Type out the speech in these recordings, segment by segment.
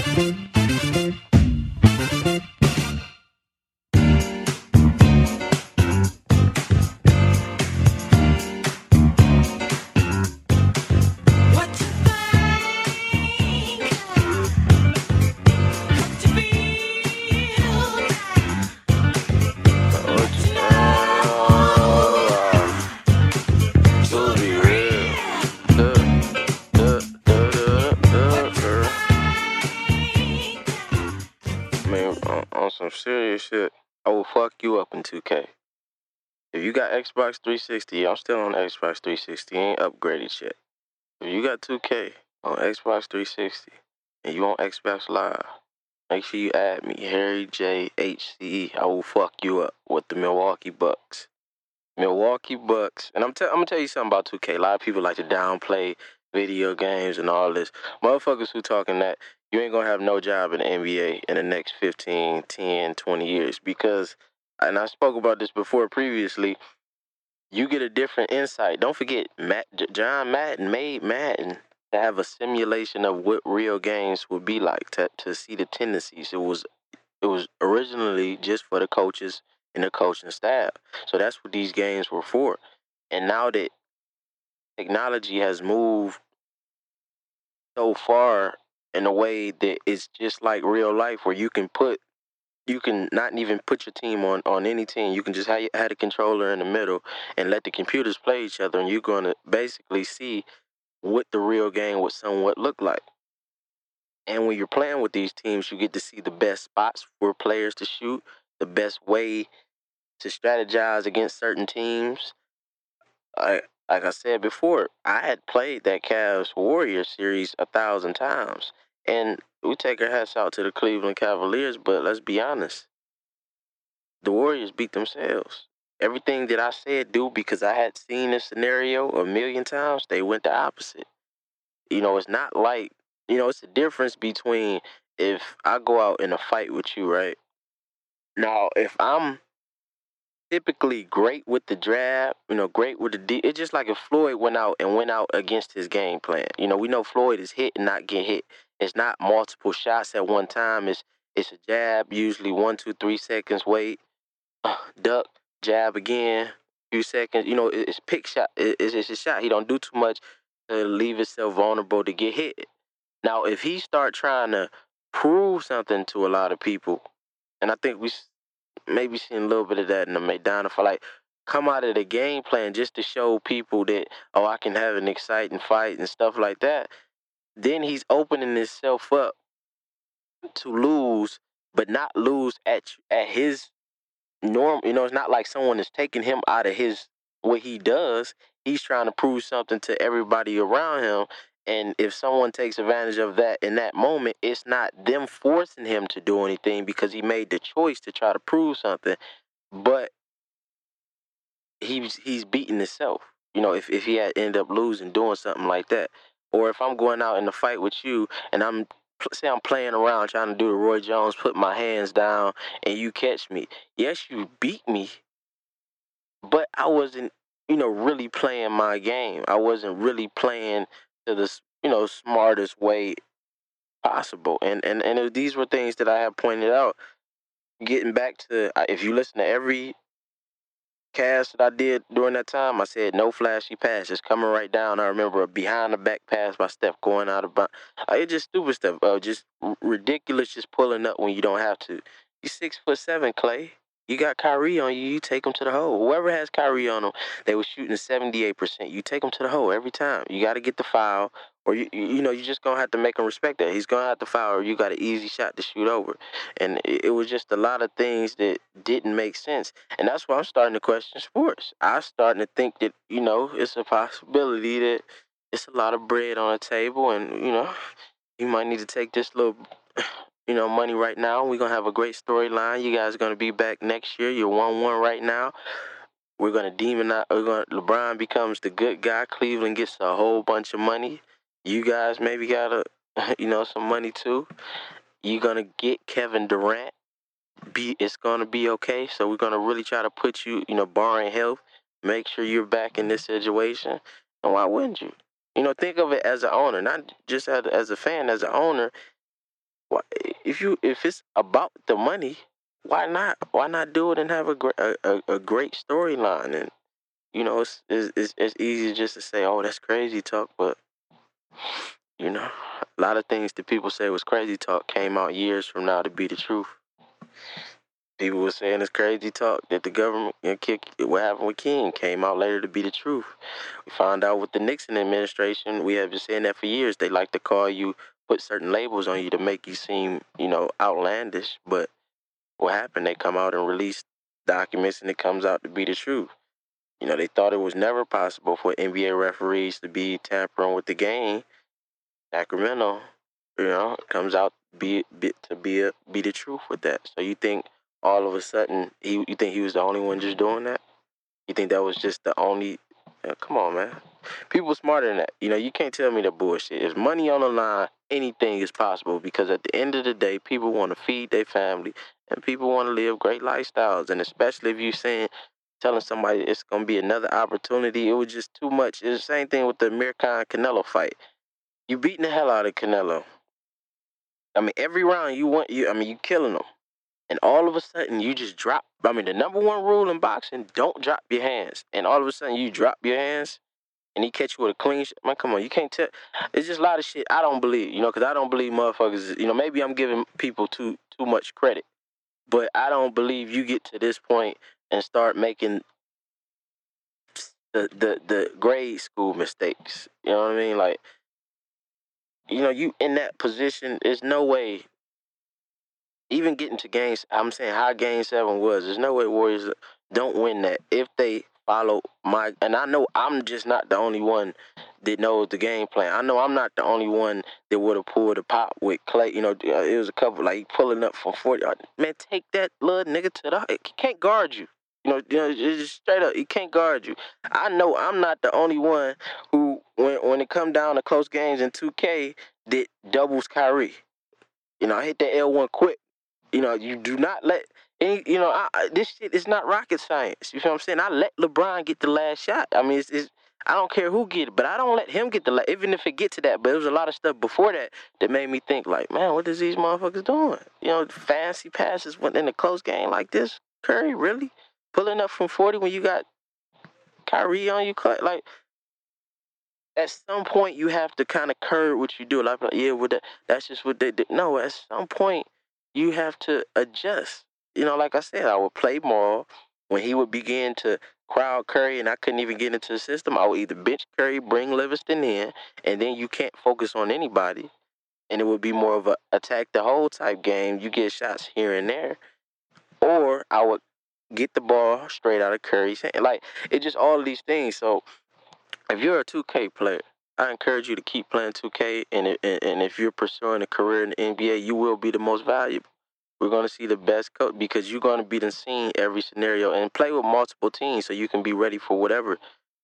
some you up in 2K. If you got Xbox 360, I'm still on Xbox 360. Ain't upgraded yet. If you got 2K on Xbox 360 and you on Xbox Live, make sure you add me, Harry J H C. I will fuck you up with the Milwaukee Bucks. Milwaukee Bucks, and I'm, I'm gonna tell you something about 2K. A lot of people like to downplay video games and all this. Motherfuckers who talking that you ain't gonna have no job in the NBA in the next 15, 10, 20 years because, and I spoke about this before previously. You get a different insight. Don't forget, Matt, John Madden made Madden to have a simulation of what real games would be like to to see the tendencies. It was it was originally just for the coaches and the coaching staff. So that's what these games were for. And now that technology has moved so far in a way that it's just like real life where you can put you can not even put your team on on any team. You can just have, have the controller in the middle and let the computers play each other, and you're going to basically see what the real game would somewhat look like. And when you're playing with these teams, you get to see the best spots for players to shoot, the best way to strategize against certain teams. I, like I said before, I had played that Cavs Warriors series a thousand times. And we take our hats out to the Cleveland Cavaliers, but let's be honest. The Warriors beat themselves. Everything that I said do because I had seen this scenario a million times, they went the opposite. You know, it's not like, you know, it's a difference between if I go out in a fight with you, right? Now, if I'm typically great with the draft, you know, great with the D. It's just like if Floyd went out and went out against his game plan. You know, we know Floyd is hit and not get hit. It's not multiple shots at one time. It's it's a jab, usually one, two, three seconds. Wait, uh, duck, jab again, few seconds. You know, it's pick shot. It's, it's a shot. He don't do too much to leave himself vulnerable to get hit. Now, if he start trying to prove something to a lot of people, and I think we maybe seen a little bit of that in the Maidana for like come out of the game plan just to show people that oh I can have an exciting fight and stuff like that. Then he's opening himself up to lose, but not lose at at his norm. You know, it's not like someone is taking him out of his what he does. He's trying to prove something to everybody around him, and if someone takes advantage of that in that moment, it's not them forcing him to do anything because he made the choice to try to prove something. But he's he's beating himself. You know, if, if he had ended up losing doing something like that. Or if I'm going out in a fight with you and I'm say I'm playing around trying to do the Roy Jones, put my hands down and you catch me. Yes, you beat me, but I wasn't, you know, really playing my game. I wasn't really playing to the you know smartest way possible. And and and these were things that I have pointed out. Getting back to uh, if you listen to every cast that I did during that time, I said no flashy passes coming right down. I remember a behind the back pass by Steph going out of bounds. Uh, it's just stupid stuff. Uh, just ridiculous, just pulling up when you don't have to. You six foot seven, Klay. You got Kyrie on you. You take them to the hole. Whoever has Kyrie on them, they were shooting seventy eight percent. You take them to the hole every time. You got to get the foul, or you you know you just gonna have to make him respect that. He's gonna have to foul, or you got an easy shot to shoot over. And it, it was just a lot of things that didn't make sense. And that's why I'm starting to question sports. I'm starting to think that you know it's a possibility that it's a lot of bread on the table, and you know you might need to take this little you know, money right now. We're gonna have a great storyline. You guys are gonna be back next year. You're one one right now. We're gonna demonize. We're gonna LeBron becomes the good guy. Cleveland gets a whole bunch of money. You guys maybe got a, you know, some money too. You're gonna get Kevin Durant. Be it's gonna be okay. So we're gonna really try to put you, you know, barring health, make sure you're back in this situation. And why wouldn't you? You know, think of it as an owner, not just as, as a fan, as an owner if you if it's about the money, why not? Why not do it and have a great a, a, great storyline? And you know, it's it's it's easy just to say, "Oh, that's crazy talk," but you know, a lot of things that people say was crazy talk came out years from now to be the truth. People were saying it's crazy talk that the government know, kick what happened with King came out later to be the truth. We found out with the Nixon administration, we have been saying that for years. They like to call you, put certain labels on you to make you seem, you know, outlandish. But what happened? They come out and release documents, and it comes out to be the truth. You know, they thought it was never possible for NBA referees to be tampering with the game. Sacramento, you know, comes out be, be to be a, be the truth with that. So you think all of a sudden he you think he was the only one just doing that? You think that was just the only? Uh, come on, man. People smarter than that. You know, you can't tell me the bullshit. If money on the line, anything is possible because at the end of the day, people want to feed their family and people want to live great lifestyles. And especially if you're saying, telling somebody it's going to be another opportunity, it was just too much. It's the same thing with the Amir Khan Canelo fight. You beating the hell out of Canelo. I mean, every round you want you. I mean, you killing him and all of a sudden you just drop. I mean, the number one rule in boxing: don't drop your hands. And all of a sudden you drop your hands, and he catch you with a clean. Sh- Man, come on, you can't tell. It's just a lot of shit I don't believe. You know, because I don't believe motherfuckers. You know, maybe I'm giving people too too much credit, but I don't believe you get to this point and start making the the the grade school mistakes. You know what I mean? Like, you know, you in that position. There's no way even getting to games, I'm saying how game seven was. There's no way Warriors don't win that if they follow my. And I know I'm just not the only one that knows the game plan. I know I'm not the only one that would have pulled a pop with Klay. You know, it was a couple like pulling up from 40. Uh, man, take that little nigga to the. He can't guard you. You know, you know, just straight up, he can't guard you. I know I'm not the only one who, when when it come down to close games in 2K, that doubles Kyrie. You know, I hit that L1 quick. You know, you do not let any. You know, I, this shit is not rocket science. You feel what I'm saying? I let LeBron get the last shot. I mean, it's, it's I don't care who get it, but I don't let him get the last. Even if it get to that, but there was a lot of stuff before that that made me think like, man, what is these motherfuckers doing? You know, fancy passes went in a close game like this. Curry really pulling up from 40 when you got Kyrie on you, cut like at some point you have to kind of curb what you do. Like, yeah, well, that, that's just what they did. No, at some point you have to adjust. You know, like I said, I would play more when he would begin to crowd Curry and I couldn't even get into the system. I would either bench Curry, bring Livingston in, and then you can't focus on anybody. And it would be more of a attack the whole type game. You get shots here and there. Or I would get the ball straight out of Curry's hand. Like, it's just all of these things. So if you're a 2K player, I encourage you to keep playing 2K, and, and if you're pursuing a career in the NBA, you will be the most valuable. We're going to see the best coach because you're going to be the scene every scenario and play with multiple teams so you can be ready for whatever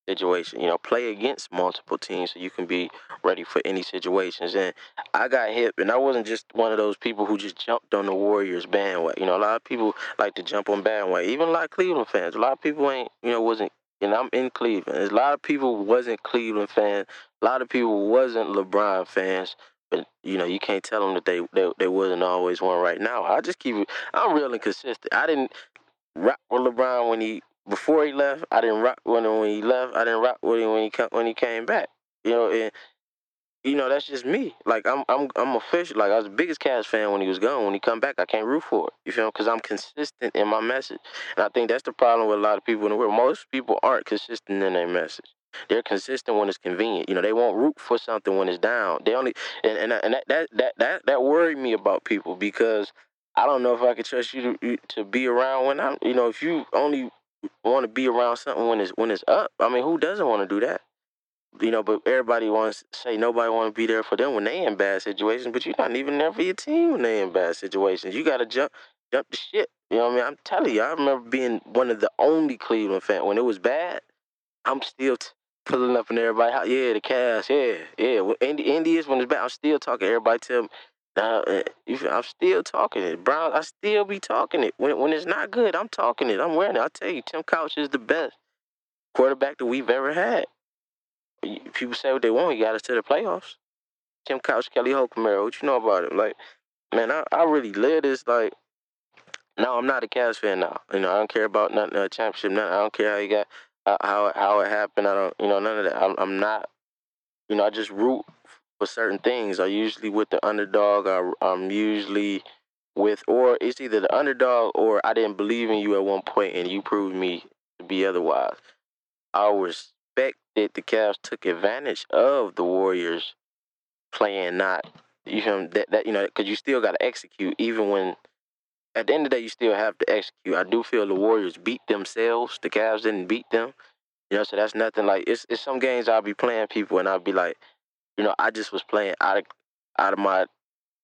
situation. You know, play against multiple teams so you can be ready for any situations. And I got hip, and I wasn't just one of those people who just jumped on the Warriors bandwagon. You know, a lot of people like to jump on bandwagon. Even a lot of Cleveland fans. A lot of people ain't, you know, wasn't and I'm in Cleveland. There's a lot of people wasn't Cleveland fans. A lot of people wasn't LeBron fans. But you know, you can't tell them that they they, they wasn't always one. Right now, I just keep. I'm real inconsistent. I didn't rock with LeBron when he before he left. I didn't rock when he left. I didn't rock with him when he when he came back. You know, and you know, that's just me. Like I'm, I'm, I'm official. Like I was the biggest Cavs fan when he was gone. When he come back, I can't root for it. You feel? Because I'm consistent in my message, and I think that's the problem with a lot of people in the world. Most people aren't consistent in their message. They're consistent when it's convenient. You know, they won't root for something when it's down. They only, and and, and that, that that that that worried me about people because I don't know if I could trust you to to be around when I'm. You know, if you only want to be around something when it's when it's up. I mean, who doesn't want to do that? you know, but everybody wants to say nobody want to be there for them when they in bad situations, but you're not even there for your team when they in bad situations. You got to jump jump the shit. You know what I mean? I'm telling you, I remember being one of the only Cleveland fans when it was bad. I'm still t- pulling up in everybody. Yeah, the Cavs. Yeah, yeah. When Indy, Indians when it's bad, I'm still talking. Everybody tell me. Nah, uh, I'm still talking it. Brown, I still be talking it. When when it's not good, I'm talking it. I'm wearing it. I tell you, Tim Couch is the best quarterback that we've ever had people say what they want. He got us to the playoffs. Tim Couch, Kelly Holcomb, what you know about him? Like, man, I, I really live this like. No, I'm not a Cavs fan now. You know, I don't care about nothing, uh, championship. Nothing. I don't care how you got uh, how how it happened. I don't, you know, none of that. I'm, I'm not. You know, I just root for certain things. I usually with the underdog. I, I'm usually with, or it's either the underdog or I didn't believe in you at one point and you proved me to be otherwise. I respect that the Cavs took advantage of the Warriors playing not you know that, that you know because you still got to execute even when at the end of the day you still have to execute. I do feel the Warriors beat themselves. The Cavs didn't beat them. You know, so that's nothing like it's it's some games I'll be playing people and I'll be like, you know, I just was playing out of out of my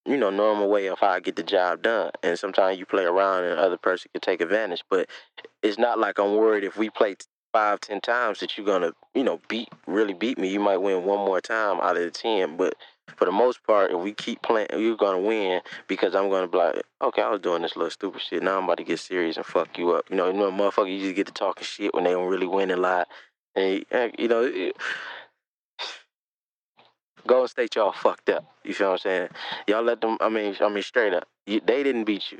you know normal way of how I get the job done. And sometimes you play around and other person can take advantage. But it's not like I'm worried if we play five, ten times that you're gonna, you know, beat really beat me. You might win one more time out of the ten, but for the most part, if we keep playing, you're gonna win because I'm gonna be like, okay, I was doing this little stupid shit. Now I'm about to get serious and fuck you up. You know, you know, motherfucker, you just get to talking shit when they don't really win a lot, and eh, you know. It, Golden State, y'all fucked up. You feel what I'm saying? Y'all let them. I mean, I mean, straight up, you, they didn't beat you,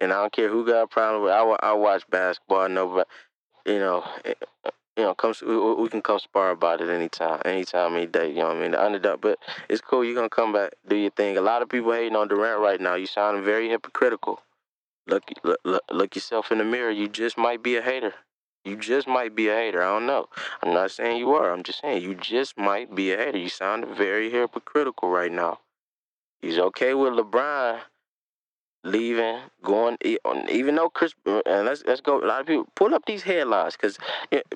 and I don't care who got a problem with. I, I watch basketball. Know, but you know, eh, eh, you know, come we, we can come spar about it anytime, anytime, any day. You know what I mean? The underdog, but it's cool. You're gonna come back, do your thing. A lot of people hating on Durant right now. You sounding very hypocritical. Look, look, look yourself in the mirror. You just might be a hater. You just might be a hater. I don't know. I'm not saying you are. I'm just saying you just might be a hater. You sound very hypocritical right now. He's okay with LeBron leaving, going. Even though Chris, uh, and let's let's go. A lot of people pull up these headlines because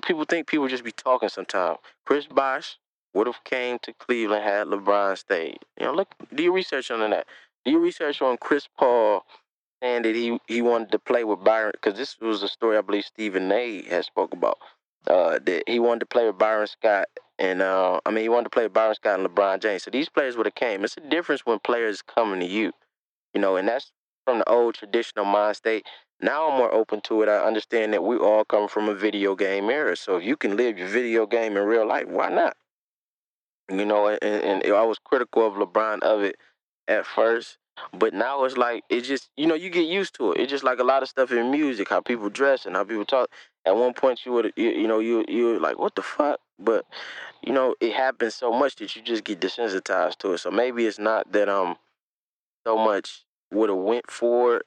people think people just be talking sometimes. Chris Bosh would have came to Cleveland had LeBron stayed. You know, look, do your research on that. Do your research on Chris Paul saying that he he wanted to play with Byron because this was a story I believe Stephen A. has spoke about. Uh, that he wanted to play with Byron Scott and uh, I mean he wanted to play with Byron Scott and LeBron James. So these players would have came. It's a difference when players coming to you, you know, and that's from the old traditional mind state. Now I'm more open to it. I understand that we all come from a video game era. So if you can live your video game in real life, why not? You know, and, and I was critical of LeBron of it at first. But now it's like it just you know you get used to it. It's just like a lot of stuff in music, how people dress and how people talk. At one point you would you, you know you you like what the fuck, but you know it happens so much that you just get desensitized to it. So maybe it's not that um so much would have went for it,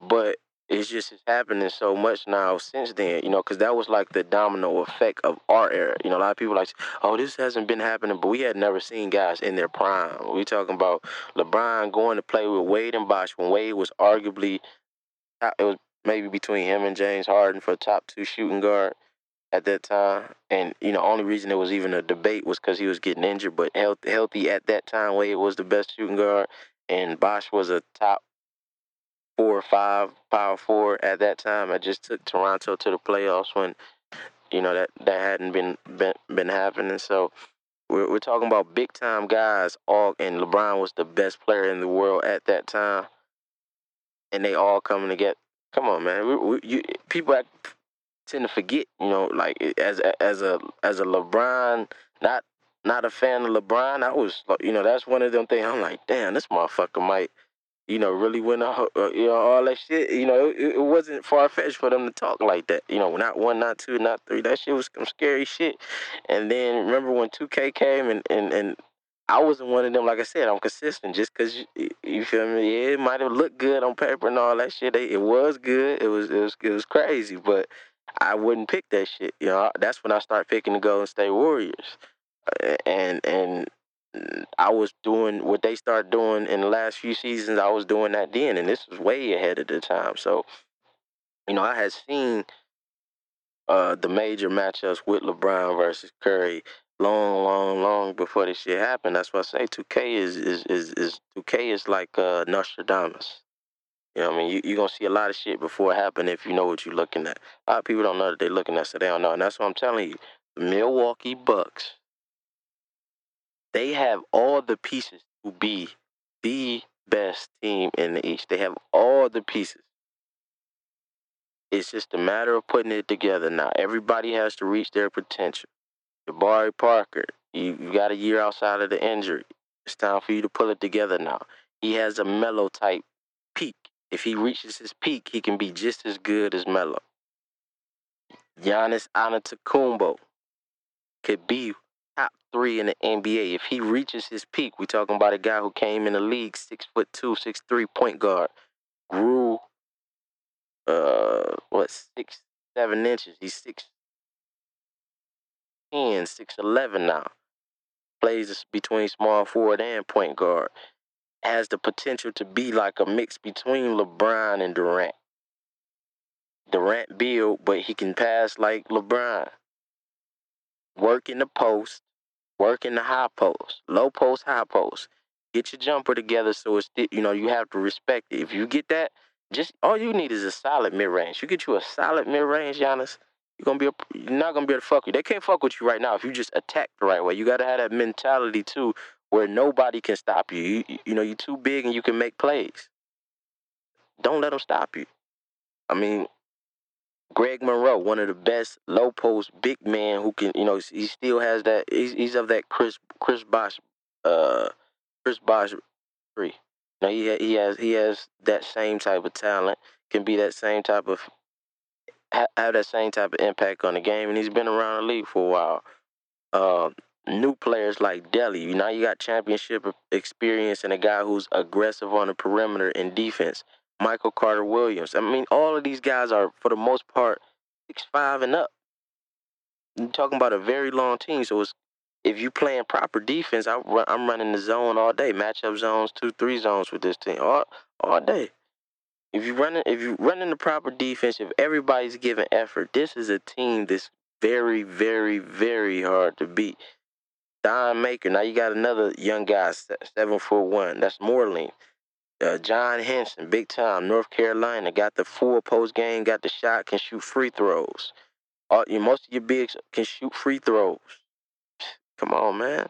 but it's just it's happening so much now since then, you know, because that was like the domino effect of our era. You know, a lot of people like, oh, this hasn't been happening, but we had never seen guys in their prime. We talking about LeBron going to play with Wade and Bosh when Wade was arguably, uh, it was maybe between him and James Harden for top two shooting guard at that time. And, you know, only reason there was even a debate was because he was getting injured, but health, healthy at that time, Wade was the best shooting guard and Bosh was a top four or five power four at that time. I just took Toronto to the playoffs when you know that that hadn't been been, been happening. So we're we're talking about big time guys. All and LeBron was the best player in the world at that time, and they all coming to get. Come on, man. We, we, you, people tend to forget. You know, like eh, as as a as a LeBron, not not a fan of LeBron. I was, you know, that's one of them things. I'm like, damn, this motherfucker might, you know, really win, uh, you know, all that shit. You know, it, it wasn't far fetched for them to talk like that. You know, not one, not two, not three. That shit was some scary shit. And then remember when 2K came and and and I wasn't one of them. Like I said, I'm consistent. Just cause you, you feel me, yeah, it might have looked good on paper and all that shit. It was good. It was it was it was crazy, but. I wouldn't pick that shit. You know, that's when I start picking the Golden State Warriors and and I was doing what they started doing in the last few seasons. I was doing that then, and this was way ahead of the time. So, you know, I had seen uh, the major matchups with LeBron versus Curry long, long, long before this shit happened. That's why I say 2K is is is, is 2K is like uh, Nostradamus. You know what I mean? You, you're going to see a lot of shit before it happened if you know what you're looking at. A lot of people don't know that they're looking at, so they don't know. And that's what I'm telling you. The Milwaukee Bucks they have all the pieces to be the best team in the East. They have all the pieces. It's just a matter of putting it together now. Everybody has to reach their potential. Jabari Parker, you, you got a year outside of the injury. It's time for you to pull it together now. he has a Melo type peak. If he reaches his peak, he can be just as good as Melo. Giannis Antetokounmpo could be three in the NBA if he reaches his peak. We're talking about a guy who came in the league six foot two, six three point guard, grew uh what six seven inches. He's six ten, six eleven now. Plays between small forward and point guard. Has the potential to be like a mix between LeBron and Durant. Durant build, but he can pass like LeBron. Work in the post, work in the high post, low post, high post. Get your jumper together so it's you know you have to respect it. If you get that, just all you need is a solid mid range. You get you a solid mid range, Giannis. You're gonna be a, you're not gonna be able to fuck you. They can't fuck with you right now if you just attack the right way. You gotta have that mentality too, where nobody can stop you. You, you know you're too big and you can make plays. Don't let them stop you. I mean, Greg Monroe, one of the best low post big man who can, you know, he still has that. He's, he's of that Chris Chris Bosh, uh, Chris Bosh tree. You know, he he has he has that same type of talent. Can be that same type of have that same type of impact on the game, and he's been around the league for a while. Uh, new players like Delly. Now you got championship experience and a guy who's aggressive on the perimeter in defense. Michael Carter Williams. I mean, all of these guys are, for the most part, six five and up. Talking about a very long team, so it's if you playing proper defense, I run, I'm running the zone all day, matchup zones, two three zones with this team all all day. If you running if you running the proper defense, if everybody's giving effort, this is a team that's very very very hard to beat. Thon Maker. Now you got another young guy, seven foot one. That's more Moreland. Uh, John Henson, big time, North Carolina, got the full post game, got the shot, can shoot free throws. All, you, most of your bigs can shoot free throws. Come on, man.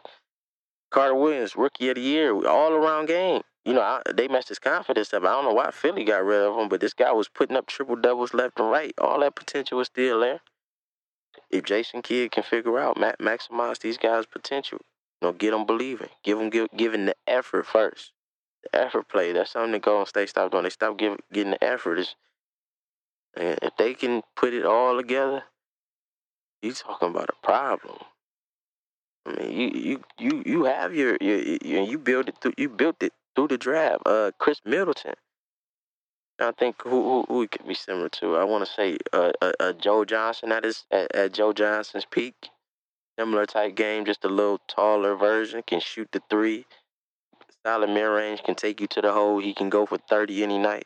Carter Williams, rookie of the year, all around game. You know, I, they messed his confidence up. I don't know why Philly got rid of him, but this guy was putting up triple doubles left and right. All that potential was still there. If Jason Kidd can figure out, ma- maximize these guys' potential, you know, get them believing, give them give, giving the effort first effort play. That's something that Golden State stopped doing. They stopped give, getting the effort. And if they can put it all together, you talking about a problem. I mean, you you you you have your your, your you built it through you built it through the draft. Uh, Khris Middleton. I think who who, who could be similar to. I want to say uh, uh, uh, Joe Johnson at his at, at Joe Johnson's peak. Similar type game, just a little taller version. Can shoot the three solid mid range, can take you to the hole. He can go for 30 any night.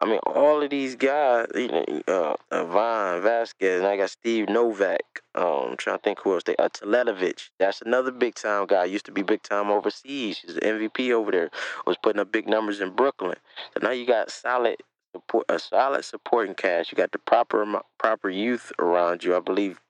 I mean, all of these guys, you know, uh, Vaughn, Vasquez, and I got Steve Novak. Um, I'm trying to think who else. They, uh, Teletovic, that's another big time guy. Used to be big time overseas. He's an MVP over there. Was putting up big numbers in Brooklyn. So now you got solid support, a solid supporting cast. You got the proper proper youth around you. I believe.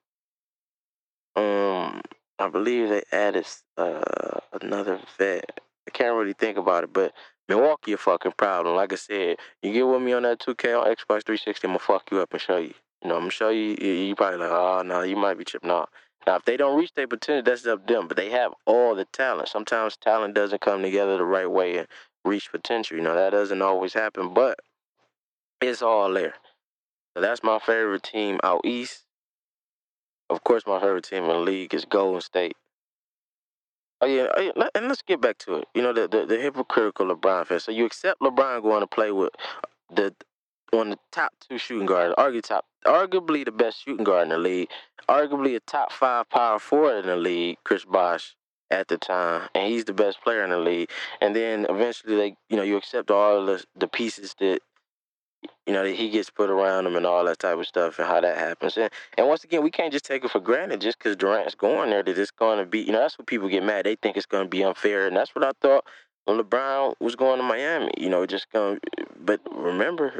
Um, I believe they added uh, another vet. I can't really think about it, but Milwaukee a fucking problem. Like I said, you get with me on that 2K on Xbox 360, I'm gonna fuck you up and show you. You know, I'm gonna show you. You, you probably like, oh no, you might be tripping off. Now, if they don't reach their potential, that's up to them. But they have all the talent. Sometimes talent doesn't come together the right way and reach potential. You know, that doesn't always happen, but it's all there. So that's my favorite team out east. Of course, my favorite team in the league is Golden State. Oh yeah, oh, yeah. and let's get back to it. You know the, the, the hypocritical LeBron fan. So you accept LeBron going to play with the of the top two shooting guards, arguably top, arguably the best shooting guard in the league, arguably a top five power forward in the league, Chris Bosh at the time, and he's the best player in the league. And then eventually, like you know, you accept all the the pieces that you know, that he gets put around him and all that type of stuff and how that happens. And, and once again, we can't just take it for granted just because Durant's going there that it's going to be, you know, that's what people get mad. They think it's going to be unfair. And that's what I thought when LeBron was going to Miami, you know, just going, but remember,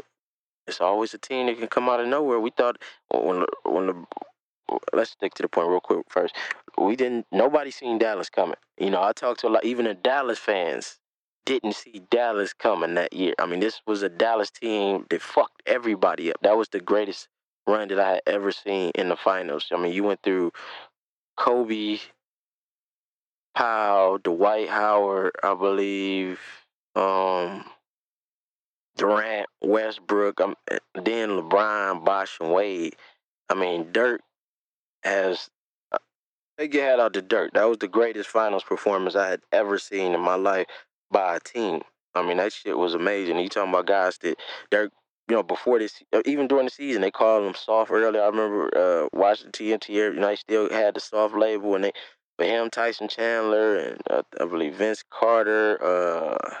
it's always a team that can come out of nowhere. We thought when, when the, let's stick to the point real quick first. We didn't, nobody seen Dallas coming. You know, I talked to a lot, even the Dallas fans didn't see Dallas coming that year. I mean, this was a Dallas team that fucked everybody up. That was the greatest run that I had ever seen in the finals. I mean, you went through Kobe, Powell, Dwight Howard, I believe, um, Durant, Westbrook, um, then LeBron, Bosh, and Wade. I mean, Dirk has uh, take your hat out to Dirk. That was the greatest finals performance I had ever seen in my life by a team. I mean, that shit was amazing. You talking about guys that they're you know, before this, even during the season, they called him soft early. I remember uh, watching TNT. You know, they still had the soft label, and they for him, Tyson Chandler, and uh, I believe Vince Carter. Uh,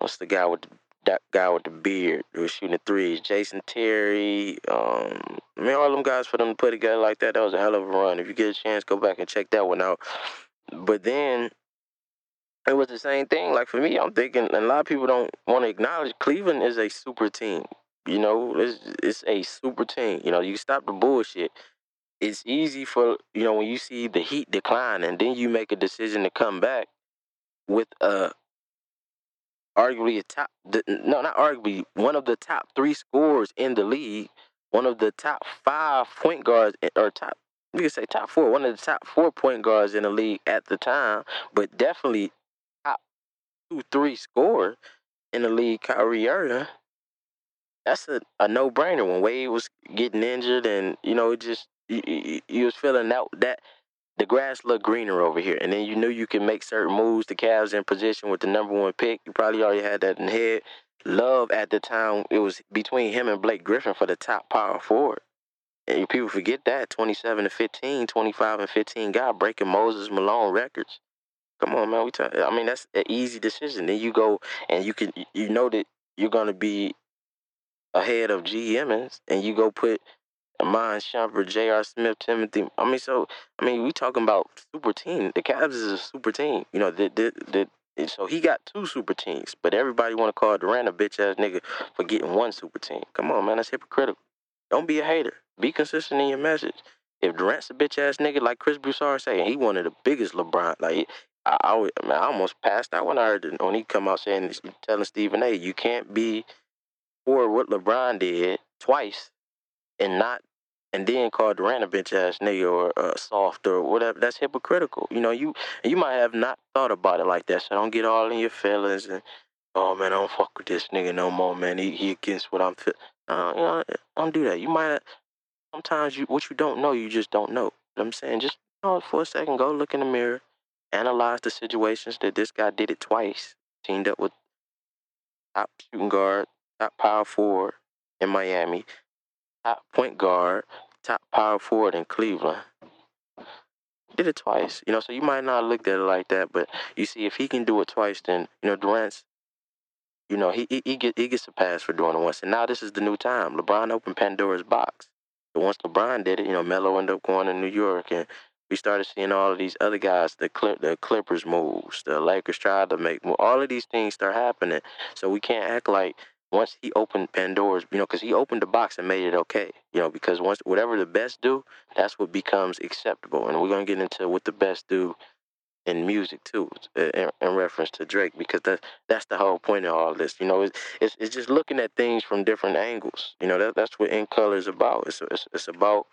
what's the guy with the that guy with the beard who was shooting the threes, Jason Terry. Um, I mean, all them guys for them to put together like that, that was a hell of a run. If you get a chance, go back and check that one out. But then it was the same thing. Like for me, I'm thinking, a lot of people don't want to acknowledge Cleveland is a super team. You know, it's it's a super team. You know, you stop the bullshit. It's easy for you know when you see the Heat decline, and then you make a decision to come back with a arguably a top, no, not arguably, one of the top three scorers in the league, one of the top five point guards, eh, or top, you could say top four, one of the top four point guards in the league at the time, but definitely three scorer in the league, Kyrie Irving. That's a, a no brainer. When Wade was getting injured, and you know, it just you, you, you was feeling that that the grass looked greener over here. And then you knew you could make certain moves. The Cavs in position with the number one pick. You probably already had that in head. Love at the time, it was between him and Blake Griffin for the top power forward. And people forget that 27 to 15, 25 and 15 guy breaking Moses Malone records. Come on, man. We talk, I mean, that's an easy decision. Then you go and you can you know that you're gonna be ahead of G Emmons, and you go put Iman Shumpert, J.R. Smith, Timothy. I mean, so I mean, we talking about super team. The Cavs is a super team. You know, the, the, the, so he got two super teams, but everybody want to call Durant a bitch ass nigga for getting one super team. Come on, man, that's hypocritical. Don't be a hater. Be consistent in your message. If Durant's a bitch ass nigga, like Chris Broussard saying, he one of the biggest LeBron. Like I, I, man, I almost passed out when I heard when he come out saying, telling Stephen A, you can't be for what LeBron did twice and not and then call Durant a bitch ass nigga or uh, soft or whatever, that's hypocritical. You know, you you might have not thought about it like that, so don't get all in your feelings and oh man, I don't fuck with this nigga no more, man. He he against what I'm feeling. Uh, you know, don't do that. You might sometimes you what you don't know, you just don't know. You know I'm saying just you know, for a second, go look in the mirror, analyze the situations that this guy did it twice, teamed up with top shooting guard, top power forward in Miami top point guard, top power forward in Cleveland. Did it twice, you know. So you might not look at it like that, but you see, if he can do it twice, then you know Durant's. You know he he, he get he gets a pass for doing it once, and now this is the new time. LeBron opened Pandora's box. But once LeBron did it, you know Melo ended up going to New York, and we started seeing all of these other guys, the the Clippers moves, the Lakers tried to make all of these things start happening. So we can't act like once he opened Pandora's, you know, because he opened the box and made it okay, you know, because once whatever the best do, that's what becomes acceptable, and we're gonna get into what the best do in music too, uh, in, in reference to Drake, because that that's the whole point of all this. You know, it's, it's, it's just looking at things from different angles. You know, that that's what In Color is about. It's it's, it's about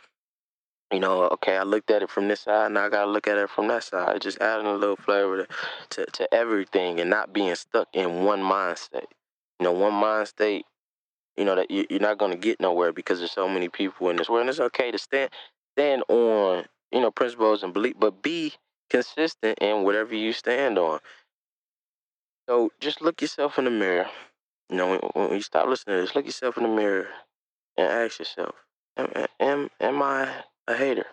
you know, okay, I looked at it from this side, now I gotta look at it from that side. Just adding a little flavor to, to, to everything and not being stuck in one mind state. you know, one mind state, you know, that you, are not to get nowhere because there's so many people in this world. And it's okay to stand stand on, you know, principles and belief, but be consistent in whatever you stand on. So just look yourself in the mirror. You know, when, when you stop listening to this, look yourself in the mirror and ask yourself, am, am, am I a hater?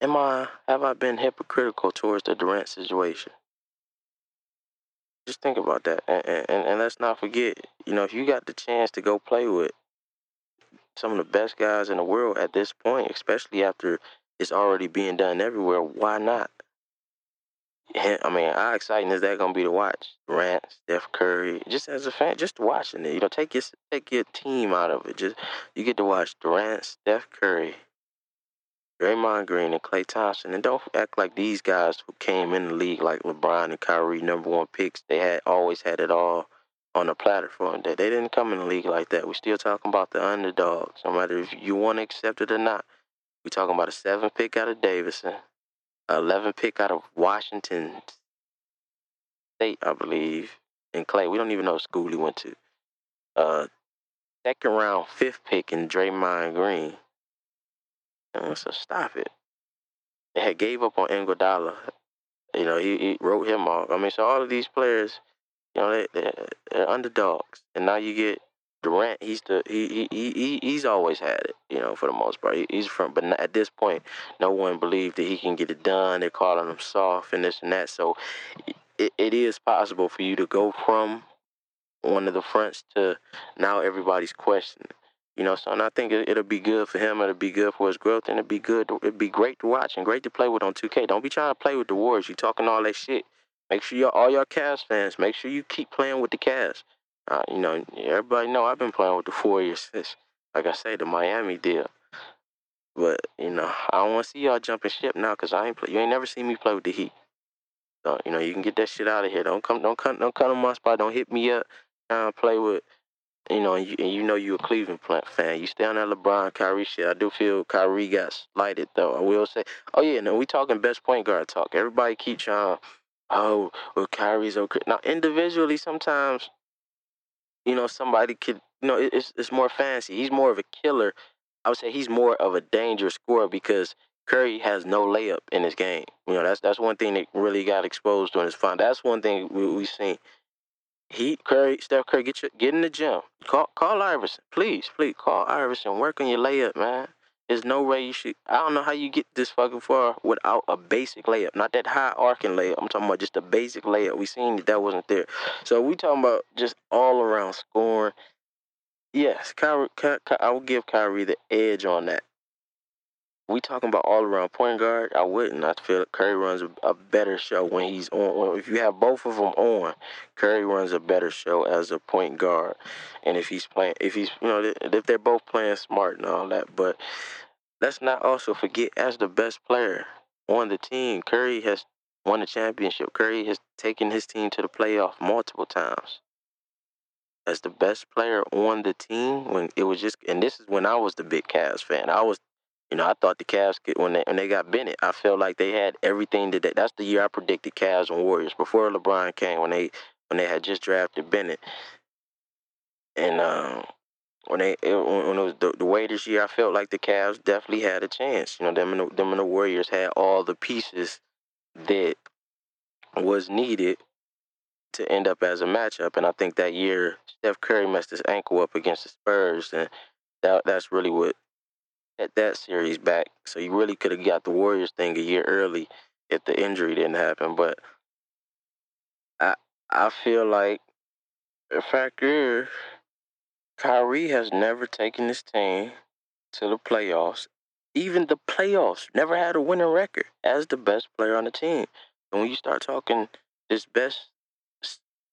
Am I, have I been hypocritical towards the Durant situation? Just think about that, and, and, and let's not forget. You know, if you got the chance to go play with some of the best guys in the world at this point, especially after it's already being done everywhere, why not? I mean, how exciting is that gonna be to watch? Durant, Steph Curry, just as a fan, just watching it. You know, take your take your team out of it. Just you get to watch Durant, Steph Curry, Draymond Green and Klay Thompson, and don't act like these guys who came in the league like LeBron and Kyrie, number one picks, they had always had it all on a platform. That they didn't come in the league like that. We're still talking about the underdogs, no matter if you want to accept it or not. We're talking about a seven pick out of Davidson, eleven pick out of Washington State, I believe, and Klay. We don't even know school he went to. Uh, second round, fifth pick in Draymond Green. So stop it. They had gave up on Iguodala. You know, he, he wrote him off. I mean, so all of these players, you know, they, they're, they're underdogs. And now you get Durant, he's the he, he he he's always had it, you know, for the most part. he's from, but at this point, no one believed that he can get it done. They're calling him soft and this and that. So, it, it is possible for you to go from one of the fronts to now everybody's questioning. You know, so and I think it, will be good for him. It'll be good for his growth, and it'll be good. To, it'll be great to watch and great to play with on 2K. Don't be trying to play with the Warriors. You talking all that shit. Make sure you all your Cavs fans. Make sure you keep playing with the Cavs. Uh, you know, everybody know I've been playing with the Warriors since, like I say, the Miami deal. But you know, I don't want to see y'all jumping ship now because I ain't play. You ain't never seen me play with the Heat. So you know, you can get that shit out of here. Don't come, don't come, don't come to my spot. Don't hit me up. Trying to play with, you know, and you, and you know you a Cleveland fan. You stay on that LeBron, Kyrie shit. I do feel Kyrie got slighted though. I will say, oh yeah, no, we talking best point guard talk. Everybody keep trying. Oh, well, Kyrie's okay. Now individually, sometimes you know, somebody could, you know, it's it's more fancy. He's more of a killer. I would say he's more of a dangerous scorer because Curry has no layup in his game. You know, that's that's one thing that really got exposed during his fun. That's one thing we we seen. He Curry, Steph Curry, get your, get in the gym. Call call Iverson, please, please call Iverson. Work on your layup, man. There's no way you should. I don't know how you get this fucking far without a basic layup. Not that high arcing layup. I'm talking about just a basic layup. We seen that that wasn't there. So we talking about just all around scoring. Yes, Kyrie, Ky, Ky, I would give Kyrie the edge on that. We talking about all around point guard. I wouldn't. I feel Curry runs a, better show when he's on. If you have both of them on, Curry runs a better show as a point guard. And if he's playing, if he's you know, if they're both playing smart and all that, but let's not also forget as the best player on the team, Curry has won the championship. Curry has taken his team to the playoff multiple times. As the best player on the team, when it was just, and this is when I was the big Cavs fan. I was, you know, I thought the Cavs when they when they got Bennett, I felt like they had everything that they, that's the year I predicted Cavs and Warriors before LeBron came when they when they had just drafted Bennett, and um, when they it, when it was the, the way this year, I felt like the Cavs definitely had a chance. You know, them and the, them and the Warriors had all the pieces that was needed to end up as a matchup. And I think that year Steph Curry messed his ankle up against the Spurs, and that that's really what set that series back. So you really could have got the Warriors thing a year early if the injury didn't happen. But I I feel like the fact is Kyrie has never taken his team to the playoffs, even the playoffs, never had a winning record as the best player on the team. And when you start talking this best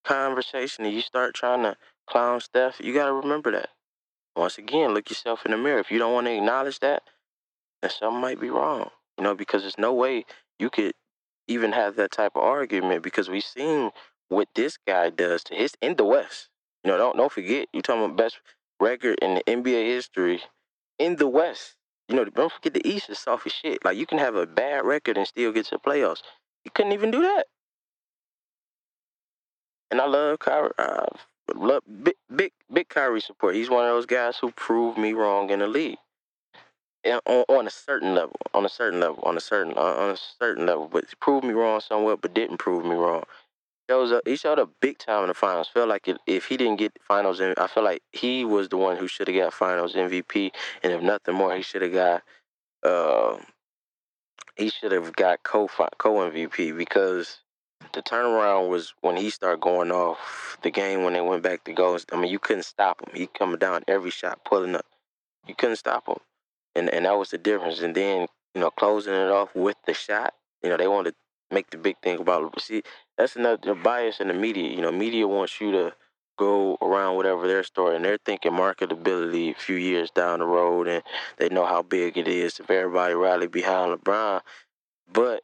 conversation and you start trying to clown Steph, you got to remember that. Once again, look yourself in the mirror. If you don't want to acknowledge that, then something might be wrong. You know, because there's no way you could even have that type of argument because we've seen what this guy does to his in the West. You know, don't don't forget you're talking about best record in the NBA history in the West. You know, don't forget the East is soft as shit. Like you can have a bad record and still get to the playoffs. You couldn't even do that. And I love Kyrie. Uh, love big, big, big Kyrie support. He's one of those guys who proved me wrong in the league. And on, on a certain level, on a certain level, on a certain on a certain level, but proved me wrong somewhat, but didn't prove me wrong shows up. He showed up big time in the finals. Felt like if he didn't get finals, I feel like he was the one who should have got finals MVP. And if nothing more, he should have got. Uh, he should have got co co MVP because the turnaround was when he started going off the game when they went back to goals. I mean, you couldn't stop him. He coming down every shot, pulling up. You couldn't stop him, and and that was the difference. And then you know closing it off with the shot. You know they wanted to make the big thing about. See, that's another bias in the media. You know, media wants you to go around whatever their story, and they're thinking marketability a few years down the road, and they know how big it is if everybody rally behind LeBron. But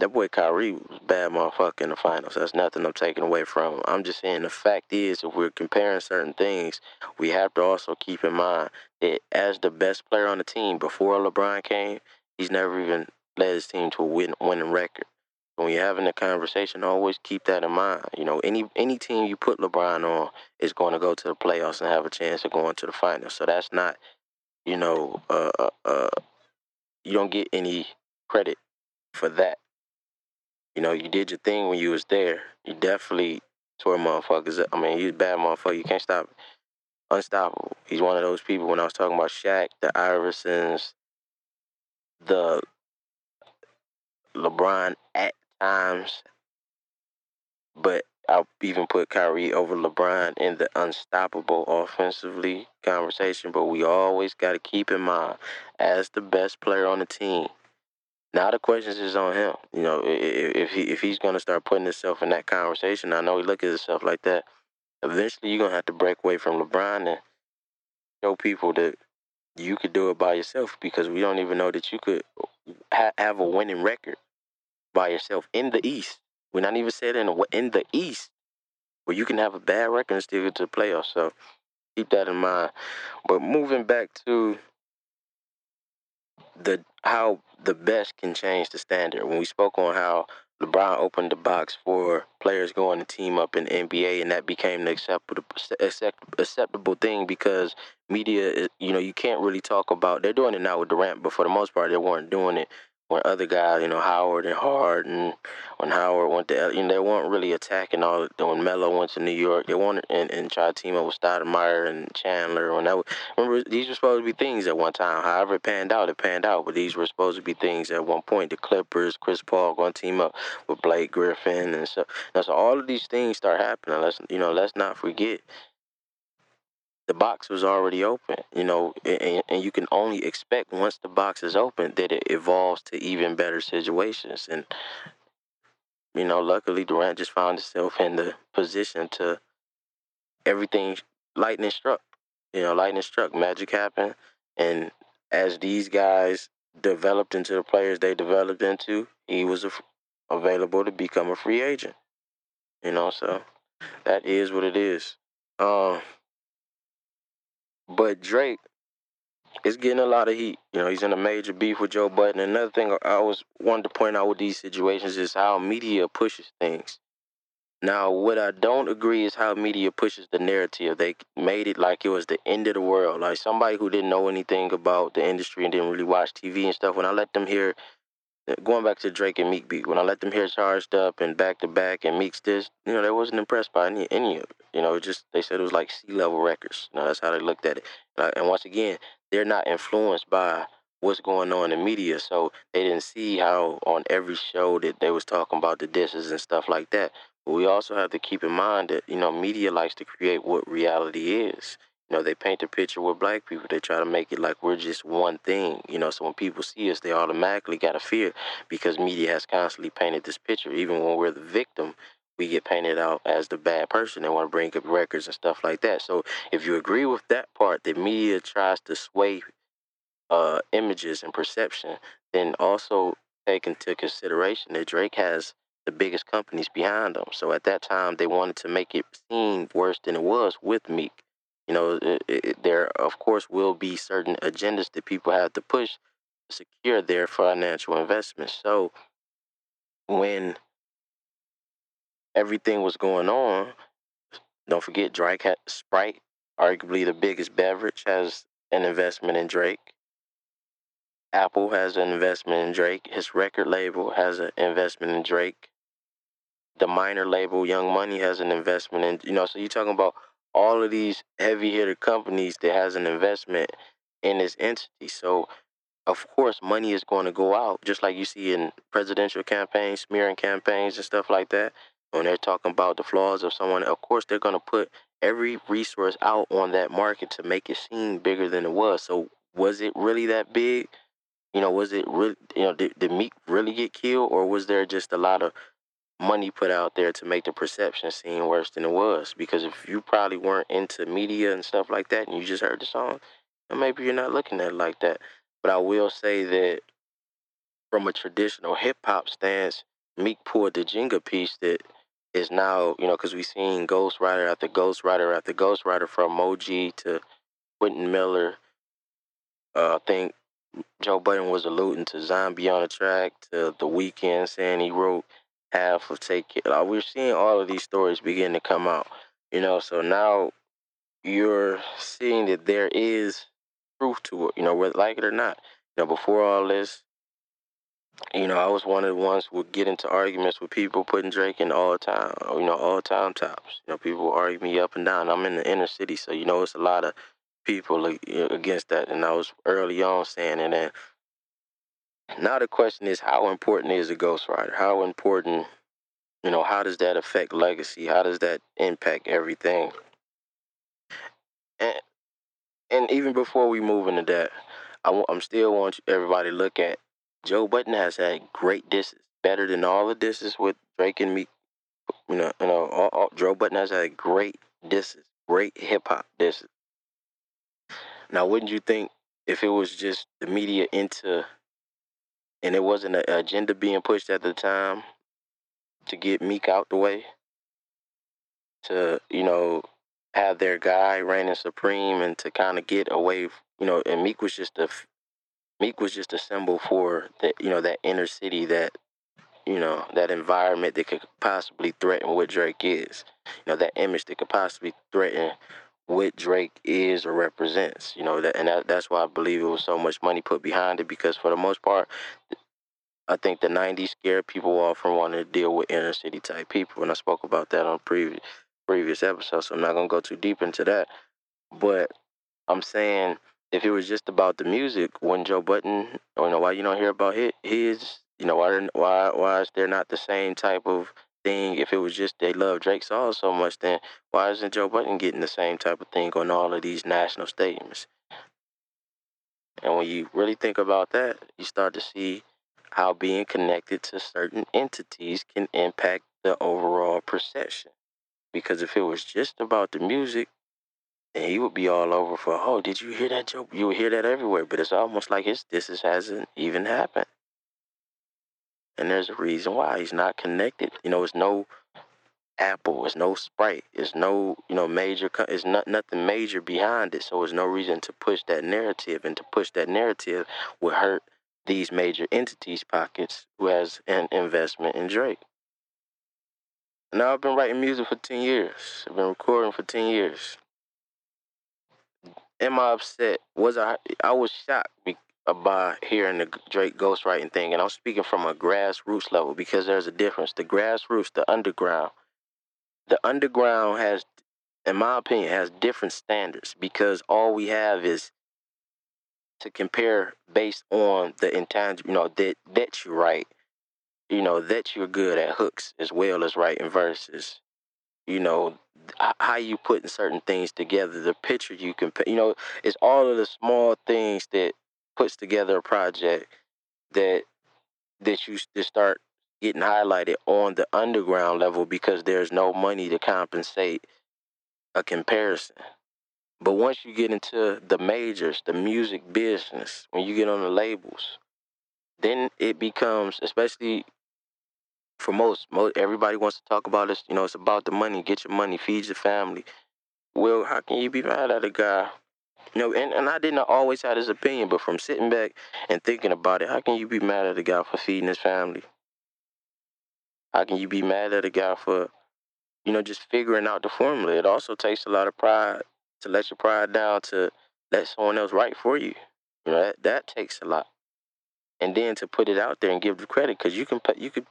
that boy Kyrie was bad motherfucker in the finals. That's nothing I'm taking away from him. I'm just saying the fact is, if we're comparing certain things, we have to also keep in mind that as the best player on the team before LeBron came, he's never even led his team to a win, winning record. When you're having a conversation, always keep that in mind. You know, any any team you put LeBron on is going to go to the playoffs and have a chance of going to the finals. So that's not, you know, uh, uh, uh you don't get any credit for that. You know, you did your thing when you was there. You definitely tore motherfuckers up. I mean, you a bad motherfucker. You can't stop. Unstoppable. He's one of those people when I was talking about Shaq, the Iversons, the LeBron at times, but I'll even put Kyrie over LeBron in the unstoppable offensively conversation. But we always got to keep in mind, as the best player on the team, now the questions is on him. You know, if he if he's gonna start putting himself in that conversation, I know he look at himself like that. Eventually, you're gonna have to break away from LeBron and show people that you could do it by yourself because we don't even know that you could ha- have a winning record by yourself in the East. We're not even saying in the, in the East where you can have a bad record and still get to the playoffs. So keep that in mind. But moving back to the how the best can change the standard. When we spoke on how LeBron opened the box for players going to team up in the NBA, and that became the acceptable acceptable thing because media, you know, you can't really talk about. They're doing it now with Durant, but for the most part, they weren't doing it when other guys, you know, Howard and Harden, when Howard went to, you know, they weren't really attacking all. When Melo went to New York, they wanted and, and tried to team up with Stoudemire and Chandler. When that, remember, these were supposed to be things at one time. However, it panned out, it panned out. But these were supposed to be things at one point. The Clippers, Chris Paul going to team up with Blake Griffin, and so. Now, so all of these things start happening. Let's, you know, let's not forget the box was already open, you know, and, and, you can only expect once the box is open that it evolves to even better situations. And, you know, luckily Durant just found himself in the position to everything lightning struck. You know, lightning struck, magic happened. And as these guys developed into the players they developed into, he was a, available to become a free agent. You know, so that is what it is. Um, but Drake is getting a lot of heat. You know, he's in a major beef with Joe Budden. Another thing I always wanted to point out with these situations is how media pushes things. Now, what I don't agree is how media pushes the narrative. They made it like it was the end of the world. Like somebody who didn't know anything about the industry and didn't really watch TV and stuff. When I let them hear going back to Drake and Meek beat, when I let them hear Charged Up and Back to Back and Meek's this, you know, they wasn't impressed by any any of it. You know, just they said it was like sea level records. You know, that's how they looked at it. And, and once again, they're not influenced by what's going on in media, so they didn't see how on every show that they was talking about the disses and stuff like that. But we also have to keep in mind that you know media likes to create what reality is. You know, they paint a picture with black people. They try to make it like we're just one thing. You know, so when people see us, they automatically got to fear because media has constantly painted this picture. Even when we're the victim, we get painted out as the bad person They want to bring up records and stuff like that. So if you agree with that part, that media tries to sway uh, images and perception, then also take into consideration that Drake has the biggest companies behind him. So at that time, they wanted to make it seem worse than it was with Meek. You know, it, it, there of course will be certain agendas that people have to push to secure their financial investments. So when everything was going on, don't forget Drake had Sprite, arguably the biggest beverage, has an investment in Drake. Apple has an investment in Drake. His record label has an investment in Drake. The minor label, Young Money, has an investment in you know. So you're talking about all of these heavy hitter companies that has an investment in this entity. So of course money is going to go out, just like you see in presidential campaigns, smearing campaigns and stuff like that. When they're talking about the flaws of someone, of course they're going to put every resource out on that market to make it seem bigger than it was. So was it really that big? You know, was it really? You know, did, did Meek really get killed, or was there just a lot of money put out there to make the perception seem worse than it was. Because if you probably weren't into media and stuff like that and you just heard the song, maybe you're not looking at it like that. But I will say that from a traditional hip hop stance, Meek pulled the Jenga piece that is now, you know, because we've seen ghostwriter after ghostwriter after ghostwriter from Moji to Quentin Miller. Uh, I think Joe Budden was alluding to Zombie on the track, to The Weeknd saying he wrote half of Take Care. Like, we're seeing all of these stories begin to come out. You know, so now you're seeing that there is truth to it. You know, whether like it or not. You know, before all this, you know, I was one of the ones who would get into arguments with people putting Drake in all time, you know, all time tops. You know, people argue me up and down. I'm in the inner city, so you know, it's a lot of people against that, and I was early on saying. And now the question is, how important is a ghostwriter? How important, you know, how does that affect legacy? How does that impact everything? And and even before we move into that, I, am still want everybody look at Joe Budden has had great disses, better than all the disses with Drake and me. You know, you know, all, all, Joe Budden has had great disses, great hip hop disses. Now, wouldn't you think if it was just the media into, and it wasn't an agenda being pushed at the time to get Meek out the way, to you know have their guy reigning supreme, and to kind of get away, you know, and Meek was just a Meek was just a symbol for that, you know, that inner city, that you know, that environment that could possibly threaten what Drake is. You know, that image that could possibly threaten what Drake is or represents. You know, that and that, that's why I believe it was so much money put behind it because for the most part, I think the '90s scared people off from wanting to deal with inner city type people, and I spoke about that on previous previous episodes. So I'm not gonna go too deep into that, but I'm saying if it was just about the music, when Joe Budden, you know, why you don't hear about his, you know, why why why is there not the same type of thing? If it was just they love Drake songs so much, then why isn't Joe Budden getting the same type of thing on all of these national statements? And when you really think about that, you start to see how being connected to certain entities can impact the overall perception. Because if it was just about the music, and he would be all over for, oh, did you hear that joke? You would hear that everywhere, but it's almost like his this hasn't even happened. And there's a reason why he's not connected. You know, it's no Apple, it's no Sprite, it's no you know major, it's not nothing major behind it. So there's no reason to push that narrative, and to push that narrative would hurt these major entities' pockets who has an investment in Drake. Now I've been writing music for ten years. I've been recording for ten years am I upset? Was I? I was shocked by hearing the Drake ghostwriting thing, and I'm speaking from a grassroots level because there's a difference. The grassroots, the underground, the underground has, in my opinion, has different standards because all we have is to compare based on the intangible, you know, that that you write, you know, that you're good at hooks as well as writing verses, you know, how you putting certain things together, the picture you can, you know, it's all of the small things that puts together a project that that you just start getting highlighted on the underground level because there's no money to compensate a comparison. But once you get into the majors, the music business, when you get on the labels, then it becomes, especially for most, most everybody wants to talk about this. You know, it's about the money. Get your money, feed your family. Well, how can you be mad at a guy? You know, and, and I didn't always have this opinion, but from sitting back and thinking about it, how can you be mad at a guy for feeding his family? How can you be mad at a guy for, you know, just figuring out the formula? It also takes a lot of pride to let your pride down to let someone else write for you. You know, that, that takes a lot. And then to put it out there and give the credit, because you can you could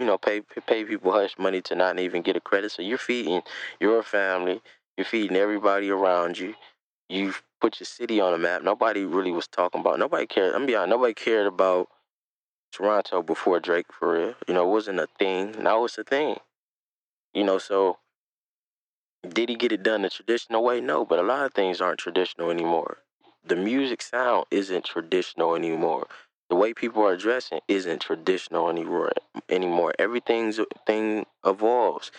you know, pay pay people hush money to not even get a credit. So you're feeding your family, you're feeding everybody around you. You've put your city on the map. Nobody really was talking about. Nobody cared. I'm be honest. Nobody cared about Toronto before Drake for real. You know, it wasn't a thing. Now it's a thing. You know, so did he get it done the traditional way? No, but a lot of things aren't traditional anymore. The music sound isn't traditional anymore the way people are dressing isn't traditional anymore. Anymore, everything's thing evolves.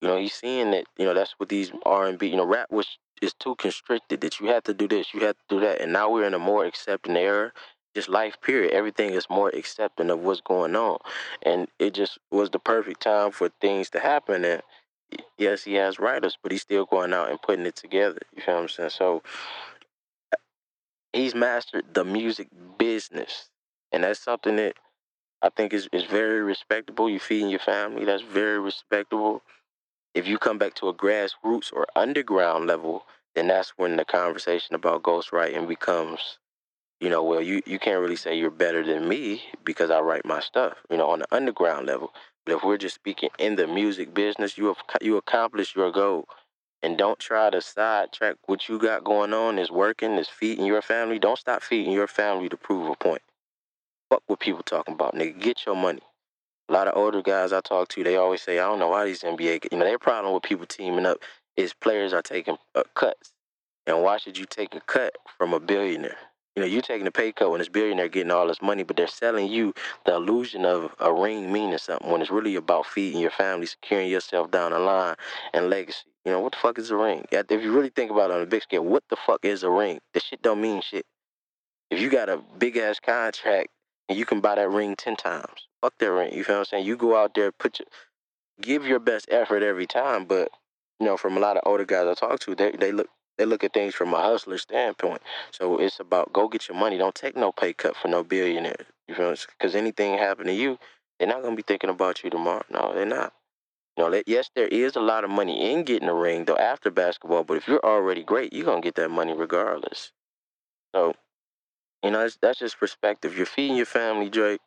You know, you're seeing that. You know, that's what these R and B. You know, rap was is too constricted that you have to do this, you have to do that, and now we're in a more accepting era. Just life, period. Everything is more accepting of what's going on, and it just was the perfect time for things to happen. And yes, he has writers, but he's still going out and putting it together. You feel what I'm saying? So he's mastered the music business and that's something that I think is it's very respectable. You feeding your family. That's very respectable. If you come back to a grassroots or underground level, then that's when the conversation about ghostwriting becomes, you know, well, you, you can't really say you're better than me because I write my stuff, you know, on the underground level. But if we're just speaking in the music business, you have you accomplish your goal. And don't try to sidetrack what you got going on is working, is feeding your family. Don't stop feeding your family to prove a point. Fuck what people talking about, nigga. Get your money. A lot of older guys I talk to, they always say, I don't know why these NBA, you know, their problem with people teaming up is players are taking uh, cuts. And why should you take a cut from a billionaire? You know, you're taking a pay cut when this billionaire getting all this money, but they're selling you the illusion of a ring meaning something when it's really about feeding your family, securing yourself down the line, and legacy. You know, what the fuck is a ring? If you really think about it on a big scale, what the fuck is a ring? This shit don't mean shit. If you got a big ass contract and you can buy that ring ten times, fuck that ring. You feel what I'm saying? You go out there, put your, give your best effort every time, but you know, from a lot of older guys I talk to, they they look they look at things from a hustler standpoint. So it's about go get your money. Don't take no pay cut for no billionaire. You feel Because anything happen to you, they're not gonna be thinking about you tomorrow. No, they're not. You know, yes, there is a lot of money in getting a ring though after basketball. But if you're already great, you're gonna get that money regardless. So, you know, that's, that's just perspective. You're feeding your family, Drake.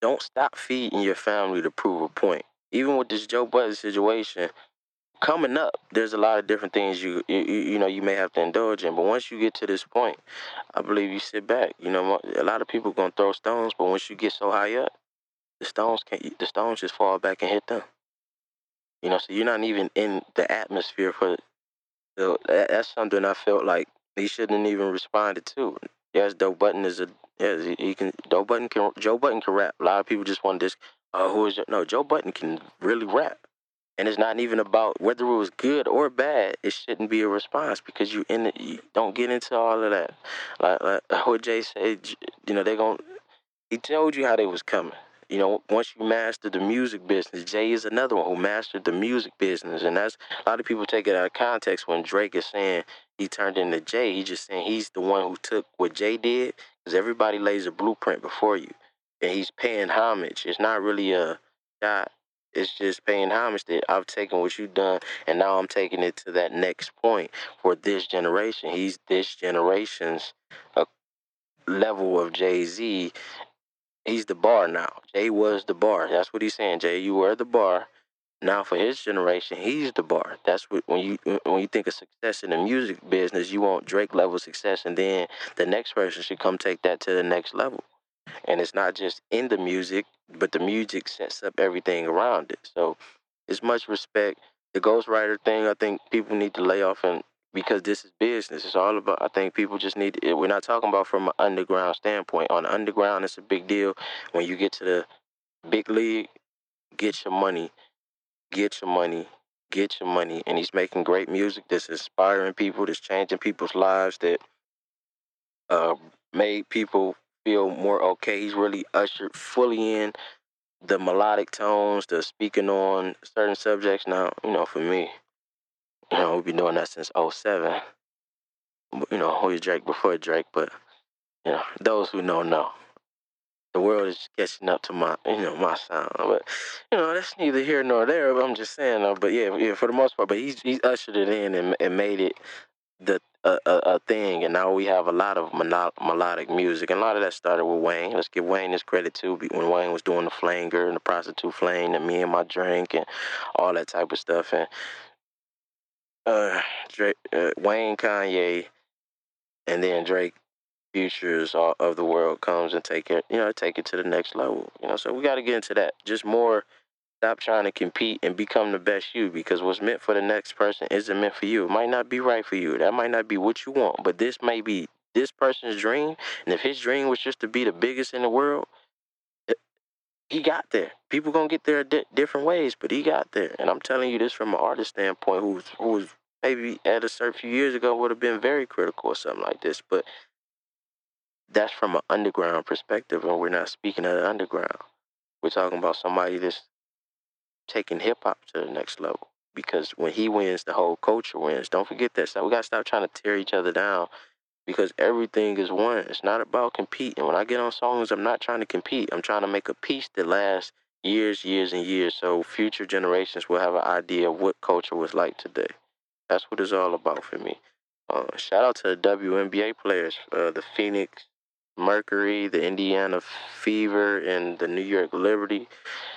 Don't stop feeding your family to prove a point. Even with this Joe Budden situation, coming up, there's a lot of different things you, you you know you may have to indulge in. But once you get to this point, I believe you sit back. You know, a lot of people gonna throw stones, but once you get so high up, the stones can't. The stones just fall back and hit them. You know, so you're not even in the atmosphere for. So that's something I felt like he shouldn't even responded to. It. Yes, Joe Budden is a yes he can. Joe Budden can. Joe Budden can rap. A lot of people just want this. Uh, who is no? Joe Budden can really rap. And it's not even about whether it was good or bad. It shouldn't be a response because you in it. You don't get into all of that. Like, like what Jay said, you know, they going He told you how they was coming. You know, once you master the music business, Jay is another one who mastered the music business, and that's a lot of people take it out of context when Drake is saying he turned into Jay. He's just saying he's the one who took what Jay did, because everybody lays a blueprint before you, and he's paying homage. It's not really a shot it's just paying homage that I've taken what you've done and now I'm taking it to that next point for this generation. He's this generation's uh, level of Jay Z. He's the bar now. Jay was the bar. That's what he's saying. Jay, you were the bar. Now for his generation, he's the bar. That's what when you uh, when you think of success in the music business, you want Drake level success, and then the next person should come take that to the next level. And it's not just in the music, but the music sets up everything around it. So it's much respect. The ghostwriter thing, I think people need to lay off and because this is business. It's all about. I think people just need. To, we're not talking about from an underground standpoint. On the underground, it's a big deal. When you get to the big league, get your money, get your money, get your money. And he's making great music that's inspiring people, that's changing people's lives, that uh, made people feel more okay. He's really ushered fully in the melodic tones, the speaking on certain subjects. Now, you know, for me, you know, we've been doing that since 07. You know, who is Drake before Drake, but you know, those who know know. The world is catching up to my, you know, my sound. But you know, that's neither here nor there. But I'm just saying, though. But yeah, yeah, for the most part. But he's he's ushered it in and, and made it the a, a, a, thing, and now we have a lot of melodic music, and a lot of that started with Wayne. Let's give Wayne his credit too, when Wayne was doing the flanger and the prostitute flame, and me and my drink, and all that type of stuff, and uh, Drake, uh, Wayne, Kanye, and then Drake, futures of the world comes and take it, you know, take it to the next level, you know. So we got to get into that, just more Stop trying to compete and become the best you because what's meant for the next person isn't meant for you. It might not be right for you. That might not be what you want, but this may be this person's dream. And if his dream was just to be the biggest in the world, he got there. People gonna get there di- different ways, but he got there. And I'm telling you this from an artist standpoint, who's who was maybe at a certain few years ago would have been very critical or something like this, but that's from an underground perspective, and we're not speaking of the underground. We're talking about somebody that's taking hip hop to the next level. Because when he wins, the whole culture wins. Don't forget that. So we gotta stop trying to tear each other down because everything is one. It's not about competing. When I get on songs, I'm not trying to compete. I'm trying to make a piece that lasts years, years, and years, so future generations will have an idea of what culture was like today. That's what it's all about for me. Uh, shout out to the WNBA players, uh, the Phoenix Mercury, the Indiana Fever, and the New York Liberty.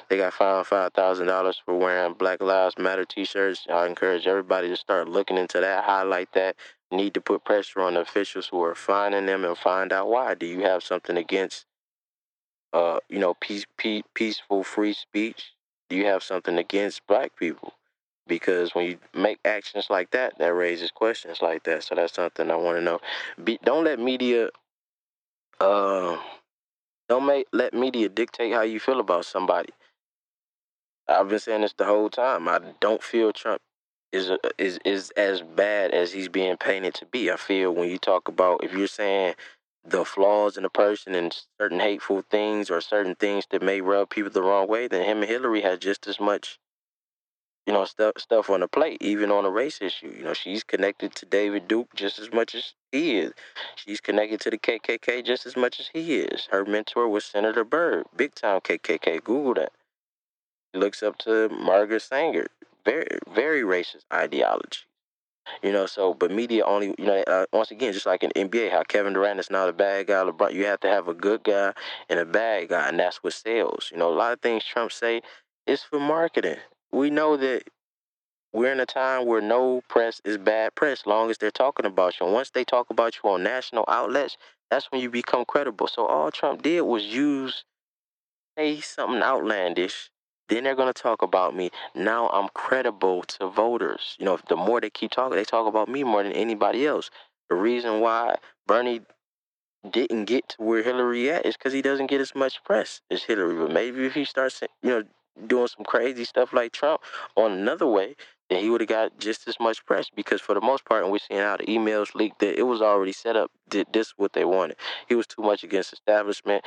They got fined five thousand dollars for wearing Black Lives Matter T-shirts. I encourage everybody to start looking into that, highlight that. Need to put pressure on the officials who are finding them and find out why. Do you have something against, uh, you know, peace, peace, peaceful free speech? Do you have something against black people? Because when you make actions like that, that raises questions like that. So that's something I want to know. Be, don't let media uh, don't make let media dictate how you feel about somebody. I've been saying this the whole time. I don't feel Trump is uh, is is as bad as he's being painted to be. I feel when you talk about if you're saying the flaws in a person and certain hateful things or certain things that may rub people the wrong way, then him and Hillary had just as much you know, stuff stuff on the plate, even on a race issue. You know, she's connected to David Duke just as much as he is. She's connected to the KKK just as much as he is. Her mentor was Senator Byrd, big time KKK. Google that. Looks up to Margaret Sanger, very very racist ideology. You know, so but media only, you know, uh, once again, just like in NBA, how Kevin Durant is not a bad guy. LeBron, you have to have a good guy and a bad guy, and that's what sells. You know, a lot of things Trump say is for marketing we know that we're in a time where no press is bad press, long as they're talking about you. And once they talk about you on national outlets, that's when you become credible. So all Trump did was use say something outlandish. Then they're gonna talk about me. Now I'm credible to voters. You know, the more they keep talking, they talk about me more than anybody else. The reason why Bernie didn't get to where Hillary at is because he doesn't get as much press as Hillary. But maybe if he starts, you know, doing some crazy stuff like Trump on another way, then he would have got just as much press because for the most part, and we're seeing how the emails leaked that it was already set up. Did this what they wanted? He was too much against establishment.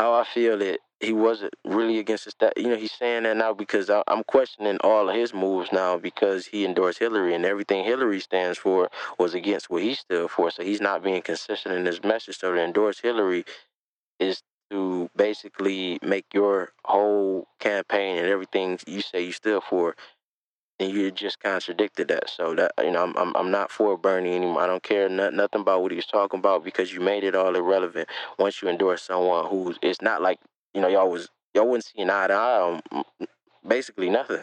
How I feel that he wasn't really against the You know, he's saying that now because I, I'm questioning all of his moves now because he endorsed Hillary and everything Hillary stands for was against what he stood for. So he's not being consistent in his message. So to endorse Hillary is to basically make your whole campaign and everything you say you stood for, and you just contradicted that. So that you know, I'm I'm, I'm not for Bernie anymore. I don't care not, nothing about what he was talking about because you made it all irrelevant once you endorse someone who's it's not like you know y'all was y'all wouldn't see an eye to eye on basically nothing.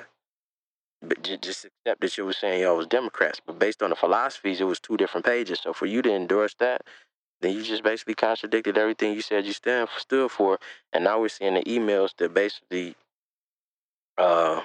But just accept that you were saying y'all was Democrats, but based on the philosophies, it was two different pages. So for you to endorse that, then you just basically contradicted everything you said you stand stood for, and now we're seeing the emails that basically, uh,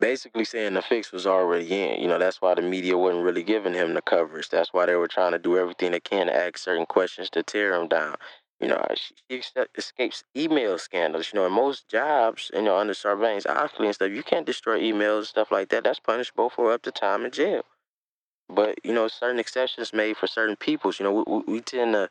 basically saying the fix was already in. You know, that's why the media wasn't really giving him the coverage. That's why they were trying to do everything they can to ask certain questions to tear him down. You know, uh, she escapes email scandals. You know, in most jobs, you know, under Sarbanes-Oxley and stuff, you can't destroy emails and stuff like that. That's punishable for up to time in jail. But you know, certain exceptions made for certain peoples. You know, we, we tend to,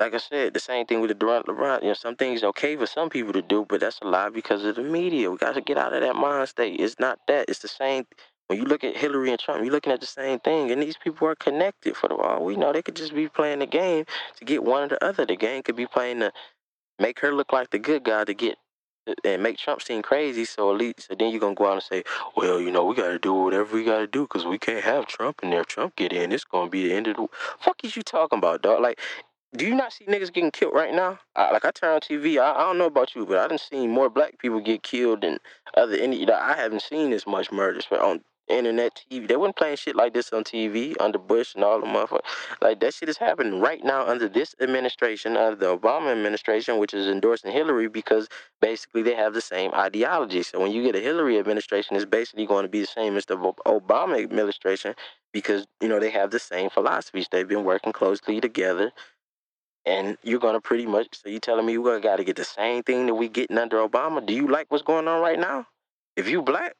like I said, the same thing with the Durant LeBron. You know, some things okay for some people to do, but that's a lie because of the media. We got to get out of that mind state. It's not that. It's the same. When you look at Hillary and Trump, you're looking at the same thing, and these people are connected. For the all we know, they could just be playing the game to get one or the other. The game could be playing to make her look like the good guy to get and make Trump seem crazy. So at least, so then you're gonna go out and say, well, you know, we gotta do whatever we gotta do because we can't have Trump in there. Trump get in, it's gonna be the end of the. Fuck is you talking about, dog? Like, do you not see niggas getting killed right now? I, like I turn on TV, I, I don't know about you, but I didn't see more black people get killed than other any. I haven't seen as much murders but on internet, TV. They weren't playing shit like this on TV under Bush and all the motherfuckers. Like that shit is happening right now under this administration, under the Obama administration, which is endorsing Hillary because basically they have the same ideology. So when you get a Hillary administration, it's basically going to be the same as the Obama administration because you know they have the same philosophies. They've been working closely together. And you're gonna pretty much so you telling me gonna gotta get the same thing that we getting under Obama? Do you like what's going on right now? If you black,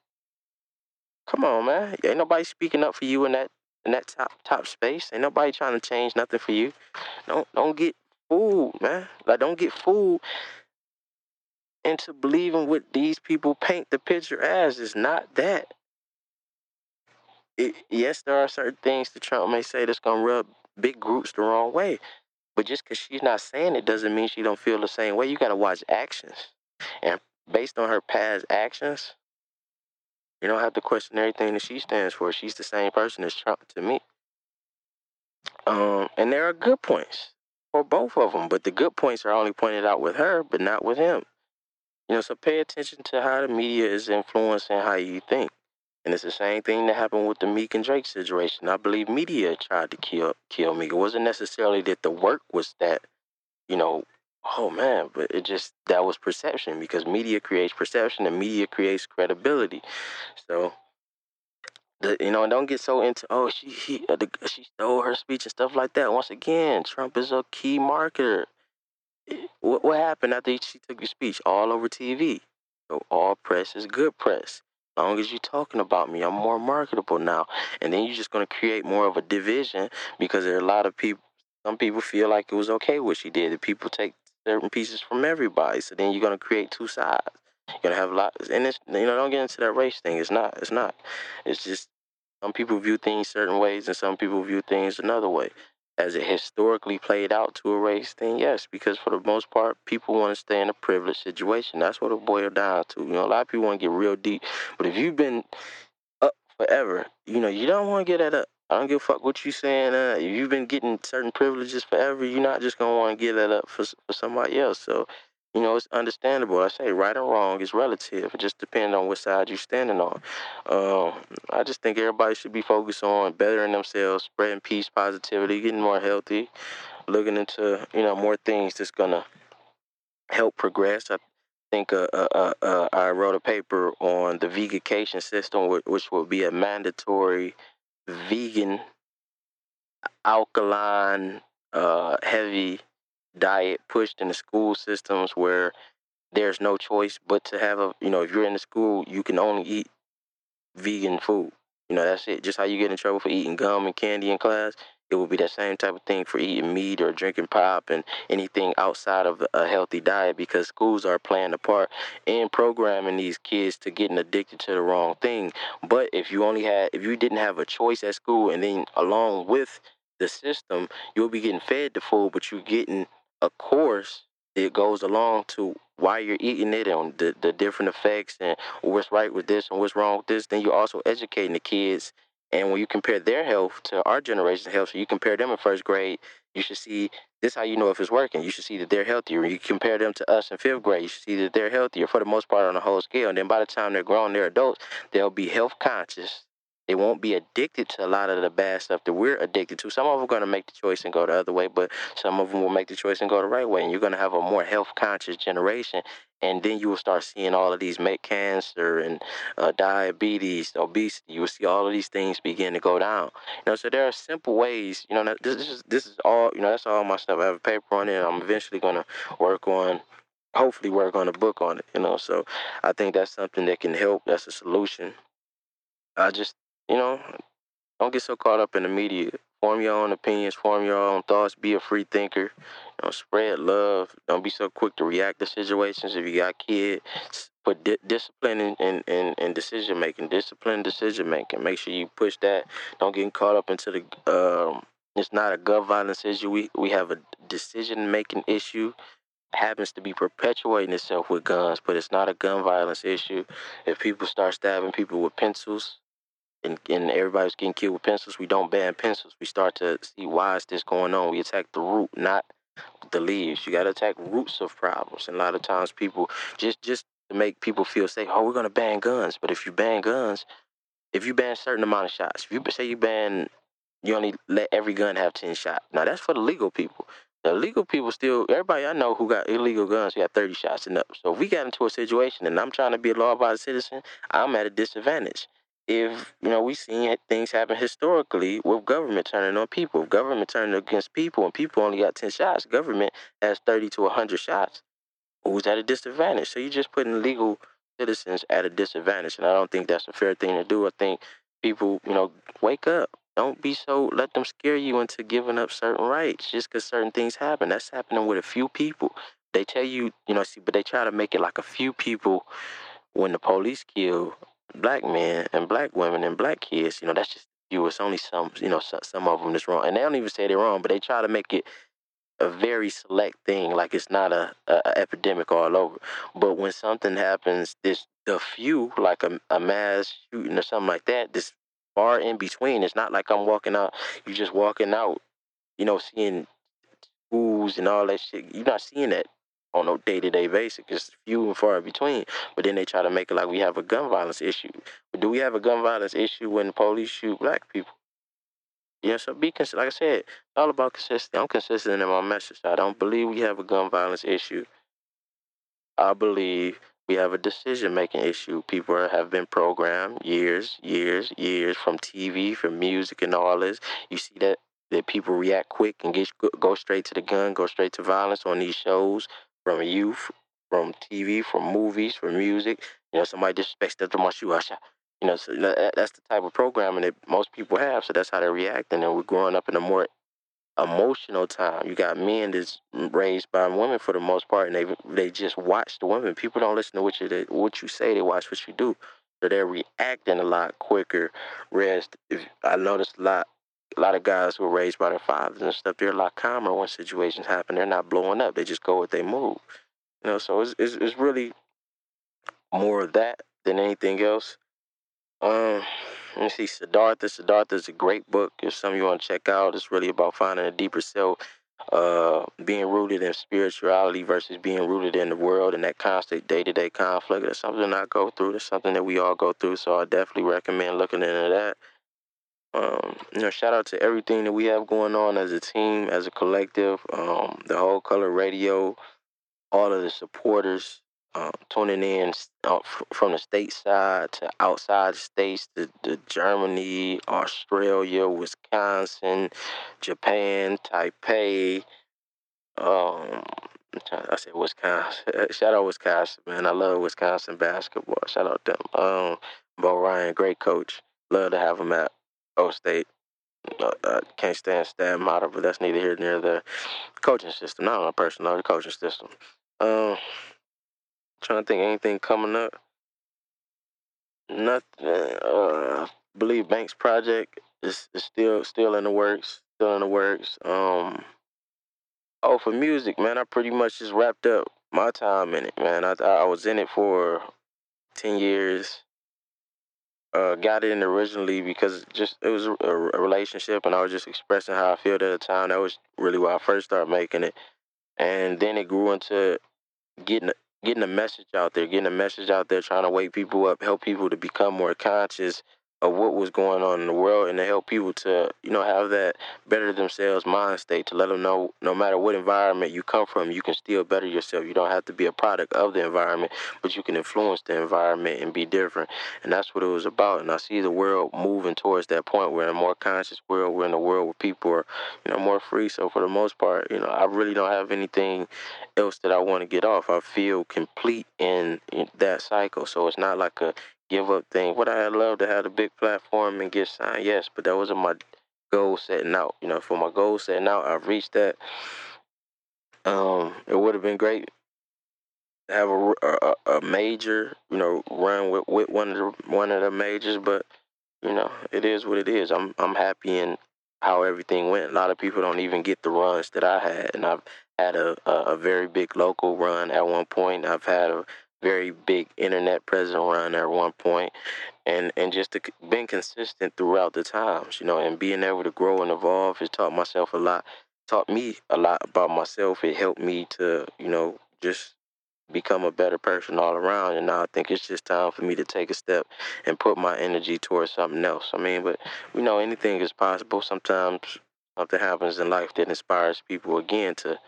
Come on, man. Ain't nobody speaking up for you in that in that top top space. Ain't nobody trying to change nothing for you. Don't don't get fooled, man. Like don't get fooled into believing what these people paint the picture as. It's not that. It, yes, there are certain things that Trump may say that's gonna rub big groups the wrong way. But just because she's not saying it doesn't mean she don't feel the same way. You got to watch actions, and based on her past actions, you don't have to question everything that she stands for. She's the same person as Trump to me. Um, and there are good points for both of them, but the good points are only pointed out with her, but not with him. You know, so pay attention to how the media is influencing how you think. And it's the same thing that happened with the Meek and Drake situation. I believe media tried to kill kill Meek. It wasn't necessarily that the work was that, you know, oh man, but it just that was perception because media creates perception and media creates credibility. So the, you know, don't get so into oh she he, uh, the, she stole her speech and stuff like that. Once again, Trump is a key marketer. What what happened after she took your speech? All over TV. So all press is good press. Long as you're talking about me, I'm more marketable now. And then you're just gonna create more of a division because there are a lot of people. Some people feel like it was okay what she did. The people take certain pieces from everybody. So then you're gonna create two sides. You're gonna have a lot, and it's you know don't get into that race thing. It's not. It's not. It's just some people view things certain ways, and some people view things another way. As it historically played out to a race, thing, yes, because for the most part, people want to stay in a privileged situation. That's what it boiled down to. You know, a lot of people want to get real deep, but if you've been up forever, you know, you don't want to get that up. I don't give a fuck what you saying. Uh, if you've been getting certain privileges forever, you're not just gonna want to give that up for for somebody else. So you know, it's understandable. I say right or wrong is relative. It just depends on what side you're standing on. Um, I just think everybody should be focused on bettering themselves, spreading peace, positivity, getting more healthy, looking into you know more things that's gonna help progress. I think uh, uh, uh, uh I wrote a paper on the vegancation system, which will be a mandatory vegan alkaline uh, heavy diet pushed in the school systems where there's no choice but to have a you know if you're in the school you can only eat vegan food. You know that's it. Just how you get in trouble for eating gum and candy in class it would be that same type of thing for eating meat or drinking pop and anything outside of a healthy diet because schools are playing a part in programming these kids to getting addicted to the wrong thing but if you only had if you didn't have a choice at school and then along with the system you'll be getting fed the food but you're getting of course, it goes along to why you're eating it and the, the different effects and what's right with this and what's wrong with this. Then you're also educating the kids. And when you compare their health to our generation's health, so you compare them in first grade, you should see this how you know if it's working. You should see that they're healthier. You compare them to us in fifth grade, you should see that they're healthier for the most part on the whole scale. And then by the time they're grown, they're adults, they'll be health conscious they won't be addicted to a lot of the bad stuff that we're addicted to. Some of them are going to make the choice and go the other way, but some of them will make the choice and go the right way. And you're going to have a more health conscious generation. And then you will start seeing all of these make cancer and uh, diabetes, obesity. You will see all of these things begin to go down. You know, so there are simple ways. You know, this, this is this is all. You know, that's all my stuff. I have a paper on it. I'm eventually going to work on hopefully work on a book on it, you know. So I think that's something that can help. That's a solution. I just you know, don't get so caught up in the media. Form your own opinions, form your own thoughts, be a free thinker. You know, spread love. Don't be so quick to react to situations. If you got kids, put di- discipline in, in, in, in, decision making, discipline decision making. Make sure you push that. Don't get caught up into the. Um, it's not a gun violence issue. We we have a decision making issue happens to be perpetuating itself with guns, but it's not a gun violence issue. If people start stabbing people with pencils, and, and everybody's getting killed with pencils, we don't ban pencils. We start to see why is this going on. We attack the root, not the leaves. You got to attack roots of problems. And a lot of times, people just just to make people feel safe. Oh, we're gonna ban guns. But if you ban guns, if you ban a certain amount of shots, if you say you ban, you only let every gun have ten shots. Now that's for the legal people. The legal people still, everybody I know who got illegal guns, got 30 shots and up. So if we got into a situation and I'm trying to be a law-abiding citizen, I'm at a disadvantage if you know we've seen things happen historically with government turning on people, government turning against people, and people only got ten shots. Government has thirty to hundred shots. Who's at a disadvantage? So you're just putting legal citizens at a disadvantage, and I don't think that's a fair thing to do. I think people, you know, wake up. Don't be so. Let them scare you into giving up certain rights just because certain things happen. That's happening with a few people. They tell you, you know, see, but they try to make it like a few people when the police kill black men and black women and black kids, you know, that's just you. It's only some, you know, some of them that's wrong, and they don't even say they're wrong, but they try to make it a very select thing, like it's not a, a, a epidemic all over. But when something happens, this the few, like a, a mass shooting or something like that, this far in between. It's not like I'm walking out. You just walking out, you know, seeing schools and all that shit. You're not seeing that on a day to day basis. It's few and far between. But then they try to make it like we have a gun violence issue. But do we have a gun violence issue when the police shoot black people? Yeah, so be consistent. Like I said, it's all about consistency. I'm consistent in my message. I don't believe we have a gun violence issue. I believe we have a decision making issue. People have been programmed years, years, years from TV, from music, and all this. You see that that people react quick and get go straight to the gun, go straight to violence on these shows from youth, from TV, from movies, from music. You know, somebody disrespects them to my shoe, I. You know, so that, that's the type of programming that most people have. So that's how they're reacting. And we're growing up in a more emotional time. You got men that's raised by women for the most part, and they they just watch the women. People don't listen to what you what you say; they watch what you do. So they're reacting a lot quicker. If I noticed a lot, a lot of guys who are raised by their fathers and stuff, they're a lot calmer when situations happen. They're not blowing up. They just go with they move. You know, so it's, it's it's really more of that than anything else. Um, let me see, Siddhartha. Siddhartha is a great book. If some you want to check out, it's really about finding a deeper self, uh, being rooted in spirituality versus being rooted in the world and that constant day to day conflict. That's something I go through. That's something that we all go through. So I definitely recommend looking into that. Um, you know, shout out to everything that we have going on as a team, as a collective, um, the whole color radio, all of the supporters, um, tuning in uh, from the state side to outside states to, to Germany, Australia, Wisconsin, Japan, Taipei. Um, I said Wisconsin. Shout out Wisconsin, man. I love Wisconsin basketball. Shout out them. Um, Bo Ryan, great coach. Love to have him at O State. Uh, I can't stand Thad Matta, but that's neither here nor there. Coaching system, not my personal, the coaching system. Um, Trying to think anything coming up. Nothing. Uh, I believe Banks project is, is still still in the works. Still in the works. Um. Oh, for music, man, I pretty much just wrapped up my time in it, man. I I was in it for ten years. Uh, got in originally because just it was a, a relationship, and I was just expressing how I feel at the time. That was really why I first started making it, and then it grew into getting getting a message out there, getting a message out there, trying to wake people up, help people to become more conscious of what was going on in the world and to help people to, you know, have that better themselves mind state to let them know no matter what environment you come from, you can still better yourself. You don't have to be a product of the environment, but you can influence the environment and be different. And that's what it was about. And I see the world moving towards that point. We're in a more conscious world. We're in a world where people are, you know, more free. So for the most part, you know, I really don't have anything else that I want to get off. I feel complete in, in that cycle. So it's not like a give up thing. Would I have loved to have a big platform and get signed? Yes, but that wasn't my goal setting out. You know, for my goal setting out, I've reached that. Um, it would have been great to have a, a, a major, you know, run with, with one of the one of the majors, but you know, it is what it is. I'm I'm happy in how everything went. A lot of people don't even get the runs that I had, and I've had a, a, a very big local run at one point. I've had a very big internet presence run at one point, and and just to, being consistent throughout the times, you know, and being able to grow and evolve has taught myself a lot, taught me a lot about myself. It helped me to, you know, just become a better person all around. And now I think it's just time for me to take a step and put my energy towards something else. I mean, but you know, anything is possible. Sometimes something happens in life that inspires people again to,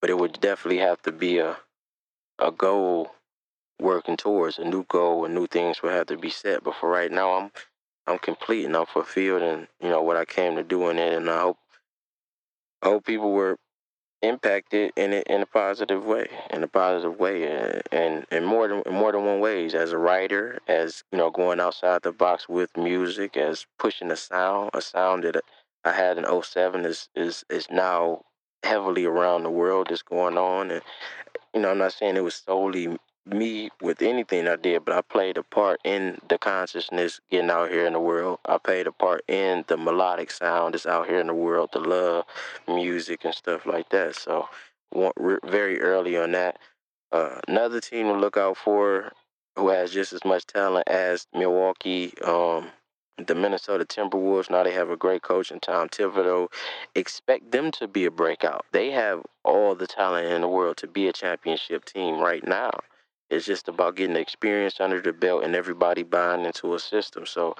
but it would definitely have to be a a goal working towards a new goal and new things will have to be set. But for right now, I'm I'm complete and I'm fulfilled and you know what I came to do in it, and I hope I hope people were impacted in it in a positive way, in a positive way, and and, and more than more than one ways. As a writer, as you know, going outside the box with music, as pushing a sound, a sound that I had in 07 is is is now heavily around the world. That's going on, and you know, I'm not saying it was solely me with anything I did, but I played a part in the consciousness getting out here in the world. I played a part in the melodic sound that's out here in the world, the love, music, and stuff like that. So, very early on that. Uh, another team to look out for who has just as much talent as Milwaukee. Um, the Minnesota Timberwolves. Now they have a great coach in Tom Thibodeau. Expect them to be a breakout. They have all the talent in the world to be a championship team right now. It's just about getting experience under the belt and everybody buying into a system. So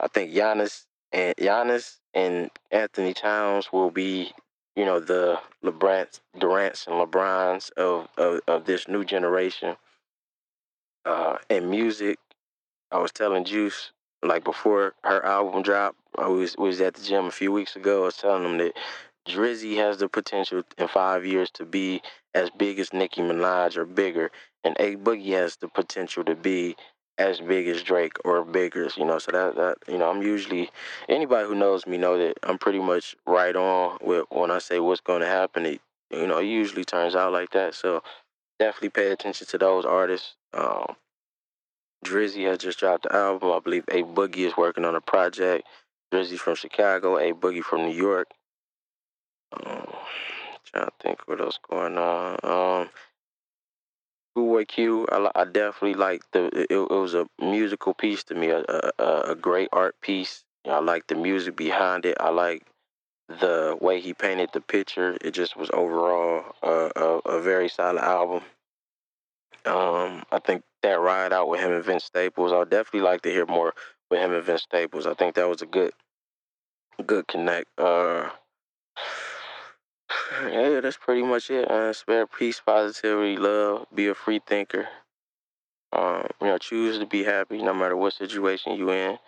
I think Giannis and Giannis and Anthony Towns will be, you know, the LeBrons, Durant's and LeBrons of, of, of this new generation. Uh, and music, I was telling Juice like before her album dropped, I was was at the gym a few weeks ago. I was telling them that Dreezy has the potential in five years to be as big as Nicki Minaj or bigger, and A Boogie has the potential to be as big as Drake or bigger. You know, so that that you know, I'm usually anybody who knows me know that I'm pretty much right on with when I say what's going to happen. It you know, it usually turns out like that. So definitely pay attention to those artists. Um, Dreezy has just dropped the album. I believe A Boogie is working on a project. Dreezy from Chicago, A Boogie from New York. Um, trying to think what else going on. Um, Schoolboy Q, I, I definitely like the. It, it, was a musical piece to me, a, a, a great art piece. I like the music behind it. I like the way he painted the picture. It just was overall a, a, a very solid album. Um, I think that ride out with him and Vince Staples, I'd definitely like to hear more with him and Vince Staples. I think that was a good, good connect. Uh, yeah, that's pretty much it. Uh, spare peace, positivity, love, be a free thinker. Um, you know, choose to be happy no matter what situation you in.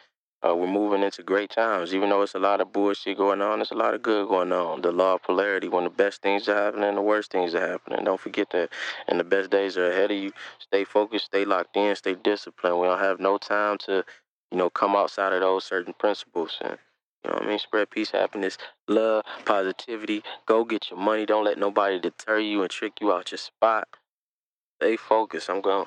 Uh, we're moving into great times. Even though it's a lot of bullshit going on, there's a lot of good going on. The law of polarity, when the best things are happening, and the worst things are happening. Don't forget that. And the best days are ahead of you. Stay focused, stay locked in, stay disciplined. We don't have no time to, you know, come outside of those certain principles. And, you know what I mean? Spread peace, happiness, love, positivity. Go get your money. Don't let nobody deter you and trick you out your spot. Stay focused. I'm going.